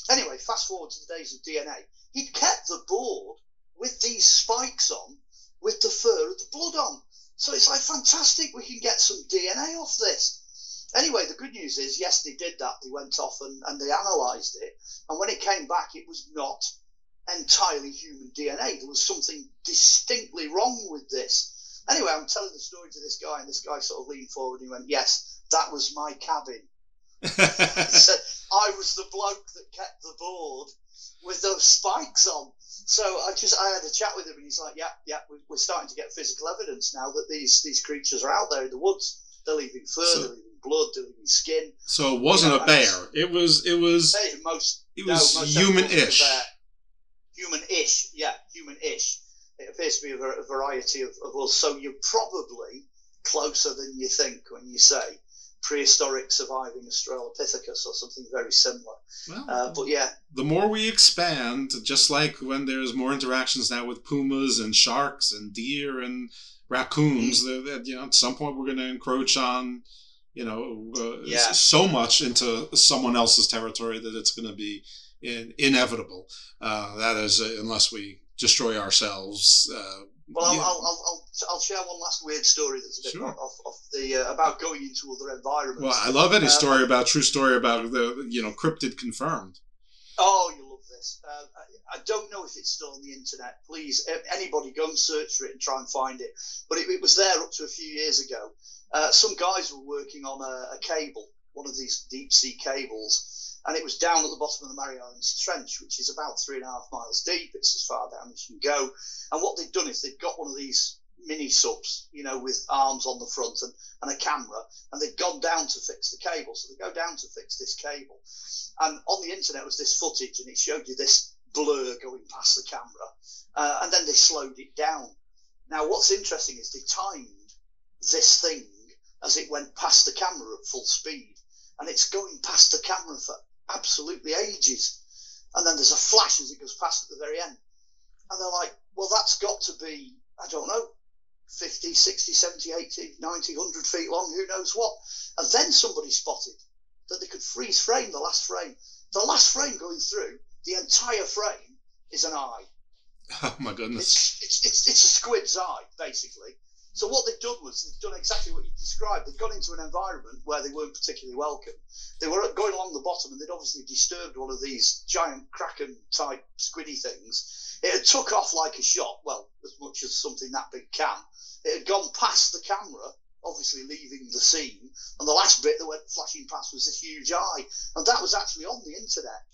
[SPEAKER 4] Anyway, fast forward to the days of DNA, he'd kept the board with these spikes on, with the fur and the blood on. So it's like fantastic. We can get some DNA off this. Anyway, the good news is, yes, they did that. They went off and, and they analysed it. And when it came back, it was not entirely human DNA. There was something distinctly wrong with this. Anyway, I'm telling the story to this guy, and this guy sort of leaned forward and he went, Yes, that was my cabin. said, I was the bloke that kept the board with those spikes on. So I just I had a chat with him, and he's like, "Yeah, yeah, we're starting to get physical evidence now that these these creatures are out there in the woods. They're leaving fur, so, they're leaving blood, they're leaving skin."
[SPEAKER 3] So it wasn't you know, a bear. It was it was
[SPEAKER 4] most
[SPEAKER 3] it was no, human-ish.
[SPEAKER 4] Human-ish, yeah, human-ish. It appears to be a, variety of, of well. So you're probably closer than you think when you say prehistoric surviving Australopithecus or something very similar. Well, uh, but yeah.
[SPEAKER 3] The more we expand, just like when there's more interactions now with pumas and sharks and deer and raccoons, mm-hmm. you know, at some point we're going to encroach on, you know, uh, yeah. so much into someone else's territory that it's going to be in, inevitable. Uh, that is, uh, unless we destroy ourselves uh,
[SPEAKER 4] well, I'll, yeah. I'll, I'll, I'll, I'll, share one last weird story that's a bit sure. off, off the uh, about going into other environments.
[SPEAKER 3] Well, I love any um, story about true story about the you know cryptid confirmed.
[SPEAKER 4] Oh, you love this. Uh, I, I, don't know if it's still on the internet. Please, anybody go and search for it and try and find it. But it, it was there up to a few years ago. Uh, some guys were working on a, a cable, one of these deep sea cables and it was down at the bottom of the Marianas Trench, which is about three and a half miles deep. It's as far down as you can go. And what they'd done is they'd got one of these mini subs, you know, with arms on the front and, and a camera, and they'd gone down to fix the cable. So they go down to fix this cable. And on the internet was this footage, and it showed you this blur going past the camera. Uh, and then they slowed it down. Now, what's interesting is they timed this thing as it went past the camera at full speed. And it's going past the camera for absolutely ages. And then there's a flash as it goes past at the very end. And they're like, well, that's got to be, I don't know, 50, 60, 70, 80, 90, 100 feet long, who knows what. And then somebody spotted that they could freeze frame the last frame. The last frame going through, the entire frame is an eye.
[SPEAKER 3] Oh my goodness.
[SPEAKER 4] It's, it's, it's, it's a squid's eye, basically. So what they've done was they've done exactly what you described. They've gone into an environment where they weren't particularly welcome. They were going along the bottom and they'd obviously disturbed one of these giant kraken type squiddy things. It had took off like a shot, well, as much as something that big can. It had gone past the camera, obviously leaving the scene, and the last bit that went flashing past was this huge eye. And that was actually on the internet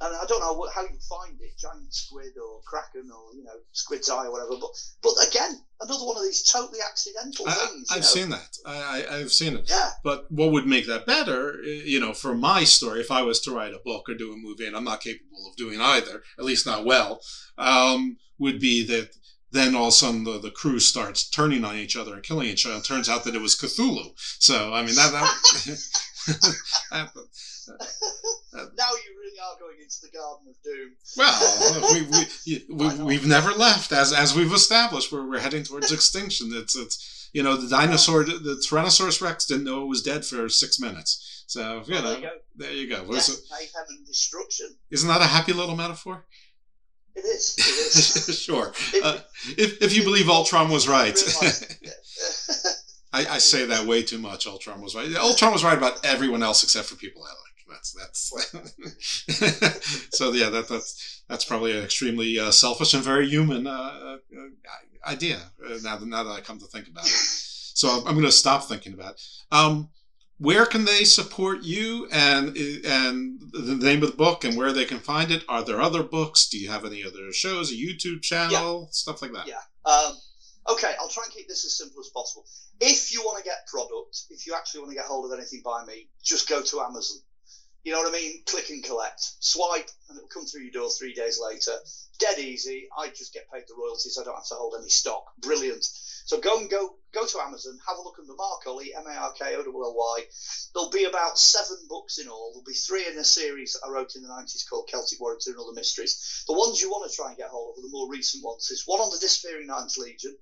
[SPEAKER 4] and I don't know what, how you find it, giant squid or kraken or you know squid's eye or whatever. But but again, another one of these totally accidental things.
[SPEAKER 3] I, have seen that. I, I have seen it.
[SPEAKER 4] Yeah.
[SPEAKER 3] But what would make that better, you know, for my story, if I was to write a book or do a movie, and I'm not capable of doing either, at least not well, um, would be that then all of a sudden the, the crew starts turning on each other and killing each other. It turns out that it was Cthulhu. So I mean that, that
[SPEAKER 4] now you really are going into the Garden of Doom.
[SPEAKER 3] Well, we, we, we, we've never left, as as we've established. We're, we're heading towards extinction. It's it's you know the dinosaur, the Tyrannosaurus Rex didn't know it was dead for six minutes. So you
[SPEAKER 4] Well,
[SPEAKER 3] know,
[SPEAKER 4] there you go.
[SPEAKER 3] there you go.
[SPEAKER 4] Death,
[SPEAKER 3] Was it-
[SPEAKER 4] mayhem, and destruction.
[SPEAKER 3] Isn't that a happy little metaphor?
[SPEAKER 4] It is. It is.
[SPEAKER 3] sure. Uh, if if you believe Ultron was right. I, I say that way too much. Ultron was right. Ultron was right about everyone else except for people I like. That's that's. so yeah, that that's that's probably an extremely uh, selfish and very human uh, uh, idea. Uh, now that now that I come to think about it, so I'm, I'm going to stop thinking about. It. Um, where can they support you and and the name of the book and where they can find it? Are there other books? Do you have any other shows, a YouTube channel, stuff like that?
[SPEAKER 4] Yeah. Um, okay, I'll try and keep this as simple as possible. If you want to get product, if you actually want to get hold of anything by me, just go to Amazon. You know what I mean? Click and collect. Swipe, and it'll come through your door three days later. Dead easy. I just get paid the royalties. I don't have to hold any stock. Brilliant. So go and go go to Amazon, have a look under Mark Olly, M A R K O L L Y. There'll be about seven books in all. There'll be three in a series that I wrote in the 90s called Celtic Warrior and Other Mysteries. The ones you want to try and get hold of are the more recent ones. There's one on the Disappearing Ninth Legion,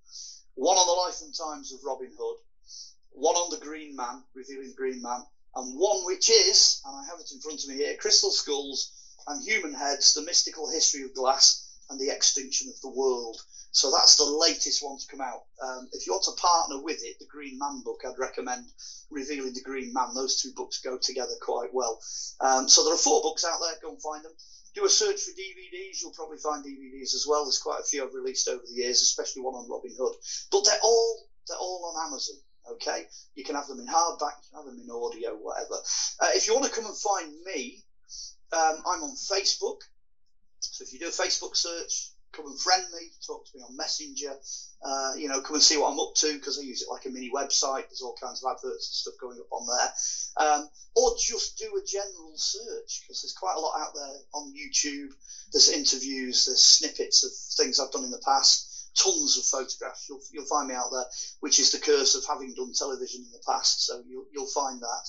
[SPEAKER 4] one on the life and times of Robin Hood, one on the Green Man, revealing the Green Man, and one which is, and I have it in front of me here, Crystal Skulls and Human Heads, the mystical history of glass and the extinction of the world. So that's the latest one to come out. Um, if you want to partner with it, the Green Man book, I'd recommend Revealing the Green Man. Those two books go together quite well. Um, so there are four books out there. Go and find them. Do a search for DVDs. You'll probably find DVDs as well. There's quite a few I've released over the years, especially one on Robin Hood. But they're all they're all on Amazon. Okay, you can have them in hardback, you can have them in audio, whatever. Uh, if you want to come and find me, um, I'm on Facebook. So if you do a Facebook search, come and friend me, talk to me on Messenger. Uh, you know, come and see what I'm up to because I use it like a mini website. There's all kinds of adverts and stuff going up on there. Um, or just do a general search because there's quite a lot out there on YouTube. There's interviews, there's snippets of things I've done in the past tons of photographs. You'll, you'll find me out there, which is the curse of having done television in the past. So you'll, you'll find that.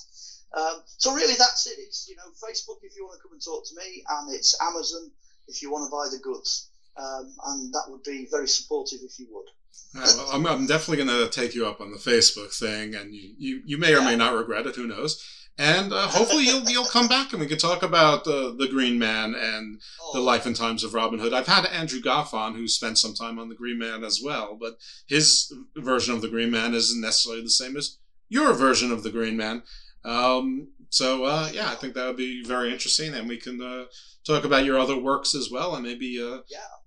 [SPEAKER 4] Um, so really, that's it. It's you know Facebook if you want to come and talk to me, and it's Amazon if you want to buy the goods. Um, and that would be very supportive if you would.
[SPEAKER 3] Yeah, well, I'm, I'm definitely going to take you up on the Facebook thing, and you, you, you may or may not regret it. Who knows? And uh, hopefully you'll you'll come back and we can talk about uh, the Green Man and the life and times of Robin Hood. I've had Andrew Goff on who spent some time on the Green Man as well, but his version of the Green Man isn't necessarily the same as your version of the Green Man. Um, so uh, yeah, I think that would be very interesting, and we can uh, talk about your other works as well, and maybe uh,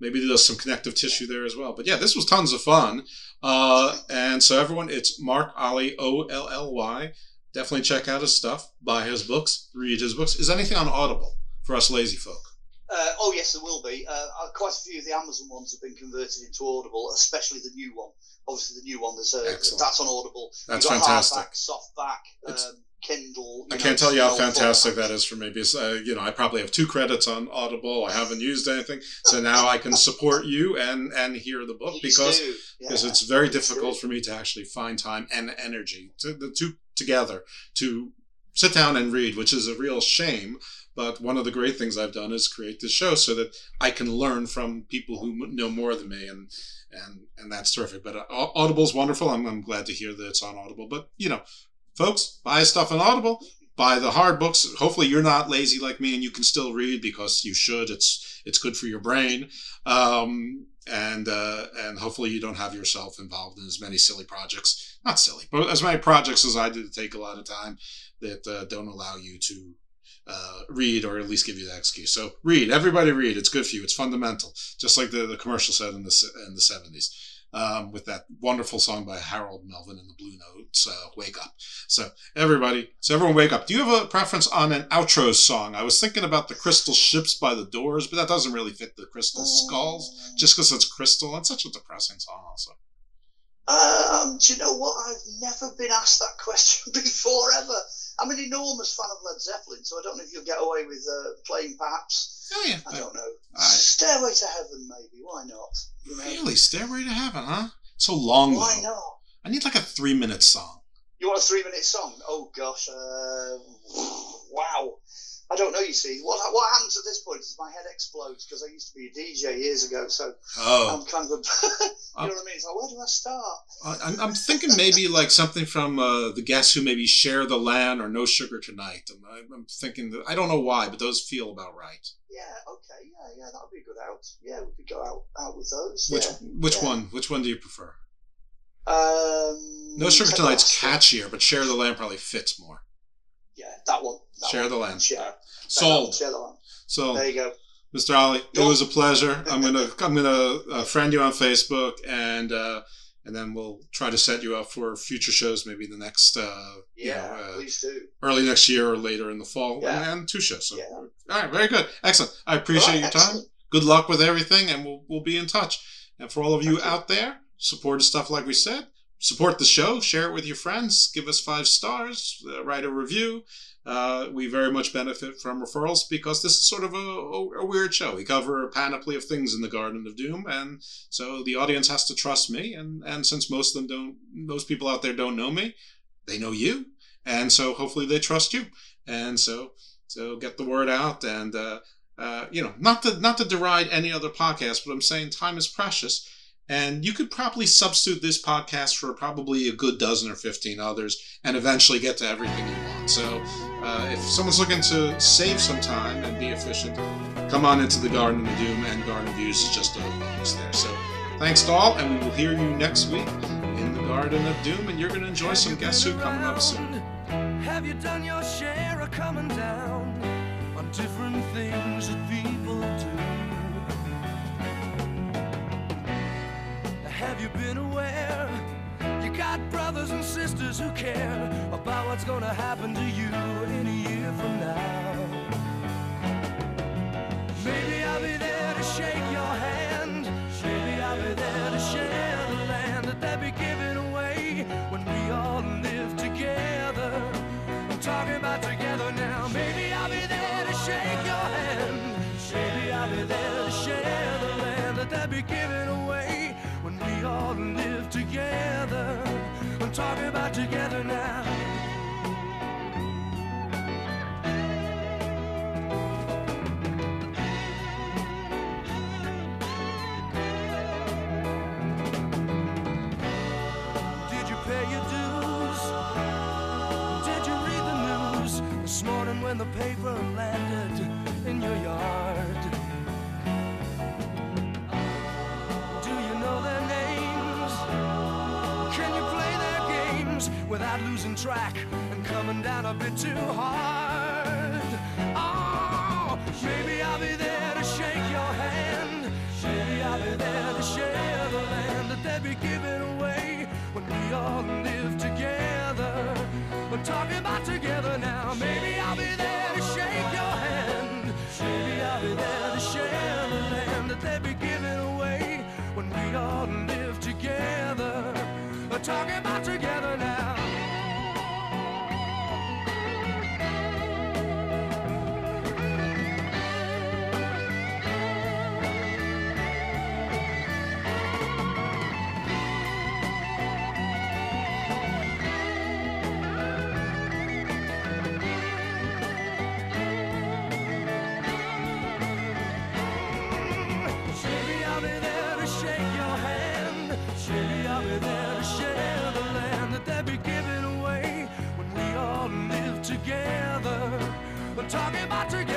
[SPEAKER 3] maybe there's some connective tissue there as well. But yeah, this was tons of fun. Uh, and so everyone, it's Mark Olly O L L Y. Definitely check out his stuff, buy his books, read his books. Is anything on Audible for us lazy folk?
[SPEAKER 4] Uh, oh yes, there will be. Uh, quite a few of the Amazon ones have been converted into Audible, especially the new one. Obviously, the new one there's a, that's on Audible.
[SPEAKER 3] That's
[SPEAKER 4] You've got
[SPEAKER 3] fantastic.
[SPEAKER 4] Hardback, softback, um, Kindle.
[SPEAKER 3] I
[SPEAKER 4] you
[SPEAKER 3] can't tell you how fantastic that is for me because uh, you know I probably have two credits on Audible. I haven't used anything, so now I can support you and and hear the book
[SPEAKER 4] Please
[SPEAKER 3] because
[SPEAKER 4] do.
[SPEAKER 3] because it's very difficult for me to actually find time and energy to the two together to sit down and read, which is a real shame. But one of the great things I've done is create this show so that I can learn from people who know more than me, and and and that's terrific. But uh, Au- Audible's wonderful. I'm, I'm glad to hear that it's on Audible. But you know, folks, buy stuff on Audible. Buy the hard books. Hopefully, you're not lazy like me, and you can still read because you should. It's it's good for your brain, um, and uh, and hopefully, you don't have yourself involved in as many silly projects. Not silly, but as many projects as I did that take a lot of time that uh, don't allow you to uh, read or at least give you that excuse. So read, everybody read. It's good for you. It's fundamental, just like the, the commercial said in the in the seventies. Um, with that wonderful song by Harold Melvin and the Blue Notes, uh, "Wake Up." So everybody, so everyone, wake up. Do you have a preference on an outro song? I was thinking about the Crystal Ships by the Doors, but that doesn't really fit the Crystal Skulls, just because it's crystal. It's such a depressing song, also.
[SPEAKER 4] Um, do you know what? I've never been asked that question before ever. I'm an enormous fan of Led Zeppelin, so I don't know if you'll get away with uh, playing perhaps.
[SPEAKER 3] Oh yeah,
[SPEAKER 4] I don't know. Stairway to Heaven, maybe. Why not? You know?
[SPEAKER 3] Really, Stairway to Heaven, huh? So long
[SPEAKER 4] Why
[SPEAKER 3] though.
[SPEAKER 4] not?
[SPEAKER 3] I need like a three-minute song.
[SPEAKER 4] You You want a three-minute song? Oh gosh, uh, wow. I don't know. You see, what what happens at this point is my head explodes because I used to be a DJ years ago. So
[SPEAKER 3] Oh.
[SPEAKER 4] I'm kind of, a, you know what I mean? It's like, where do I start?
[SPEAKER 3] I- I'm, I'm thinking maybe like something from uh, the Guess Who, maybe Share the Land or No Sugar Tonight. And I, I'm thinking that I don't know why, but those feel about right.
[SPEAKER 4] Yeah, okay, yeah, yeah, that would be a good out. Yeah, we could go out out with those.
[SPEAKER 3] Which
[SPEAKER 4] yeah.
[SPEAKER 3] which
[SPEAKER 4] yeah.
[SPEAKER 3] one? Which one do you prefer?
[SPEAKER 4] Um,
[SPEAKER 3] No Sugar Tonight's catchier, but Share the Land probably fits more.
[SPEAKER 4] Yeah, that one. That
[SPEAKER 3] Share the Land.
[SPEAKER 4] Share.
[SPEAKER 3] Sold.
[SPEAKER 4] Share the land.
[SPEAKER 3] So
[SPEAKER 4] There you go.
[SPEAKER 3] Mr. Olly, it was a pleasure. I'm gonna I'm gonna uh, friend you on Facebook, and uh, and then we'll try to set you up for future shows, maybe the next uh, you
[SPEAKER 4] Yeah,
[SPEAKER 3] know, uh,
[SPEAKER 4] please do.
[SPEAKER 3] early next year or later in the fall,
[SPEAKER 4] Yeah.
[SPEAKER 3] and, and two shows. So,
[SPEAKER 4] Yeah.
[SPEAKER 3] all right, very good, excellent. I appreciate
[SPEAKER 4] All
[SPEAKER 3] your
[SPEAKER 4] right,
[SPEAKER 3] time.
[SPEAKER 4] excellent.
[SPEAKER 3] Good luck with everything, and we'll we'll be in touch. And for all of you out there, support stuff like we said. Support the show, share it with your friends, give us five stars, uh, write a review. Uh, we very much benefit from referrals because this is sort of a, a, weird show. We cover a panoply of things in the Garden of Doom, and so the audience has to trust me. And and since most of them don't, most people out there don't know me, they know you, and so hopefully they trust you. And so so get the word out, and uh, uh, you know, not to not to deride any other podcast, but I'm saying time is precious. And you could probably substitute this podcast for probably a good dozen or 15 others and eventually get to everything you want. So, uh, if someone's looking to save some time and be efficient, come on into the Garden of Doom, and Garden Views is just a bonus there. So, thanks to all, and we will hear you next week in the Garden of Doom, and you're going to enjoy some Guess Who coming up soon.
[SPEAKER 5] Have you done your share of coming down on different things Have you been aware you got brothers and sisters who care about what's gonna happen to you in a year from now? Maybe I'll be there to shake your hand. Maybe I'll be there to share the land that they'll be giving away when we all live together. I'm talking about together now. Maybe I'll be there to shake your hand. Maybe I'll be there to share the land that they'll be giving away talking about together now. Did you pay your dues? Did you read the news this morning when the paper landed in your yard? Without losing track and coming down a bit too hard? Oh, maybe I'll be there to shake your hand. Maybe I'll be there to share the land that they'll be giving away when we all live together. We're talking about together now. Maybe I'll be there to shake your hand. Maybe I'll be there to share the land that they'll be giving away when we all talking about together now. Talking about together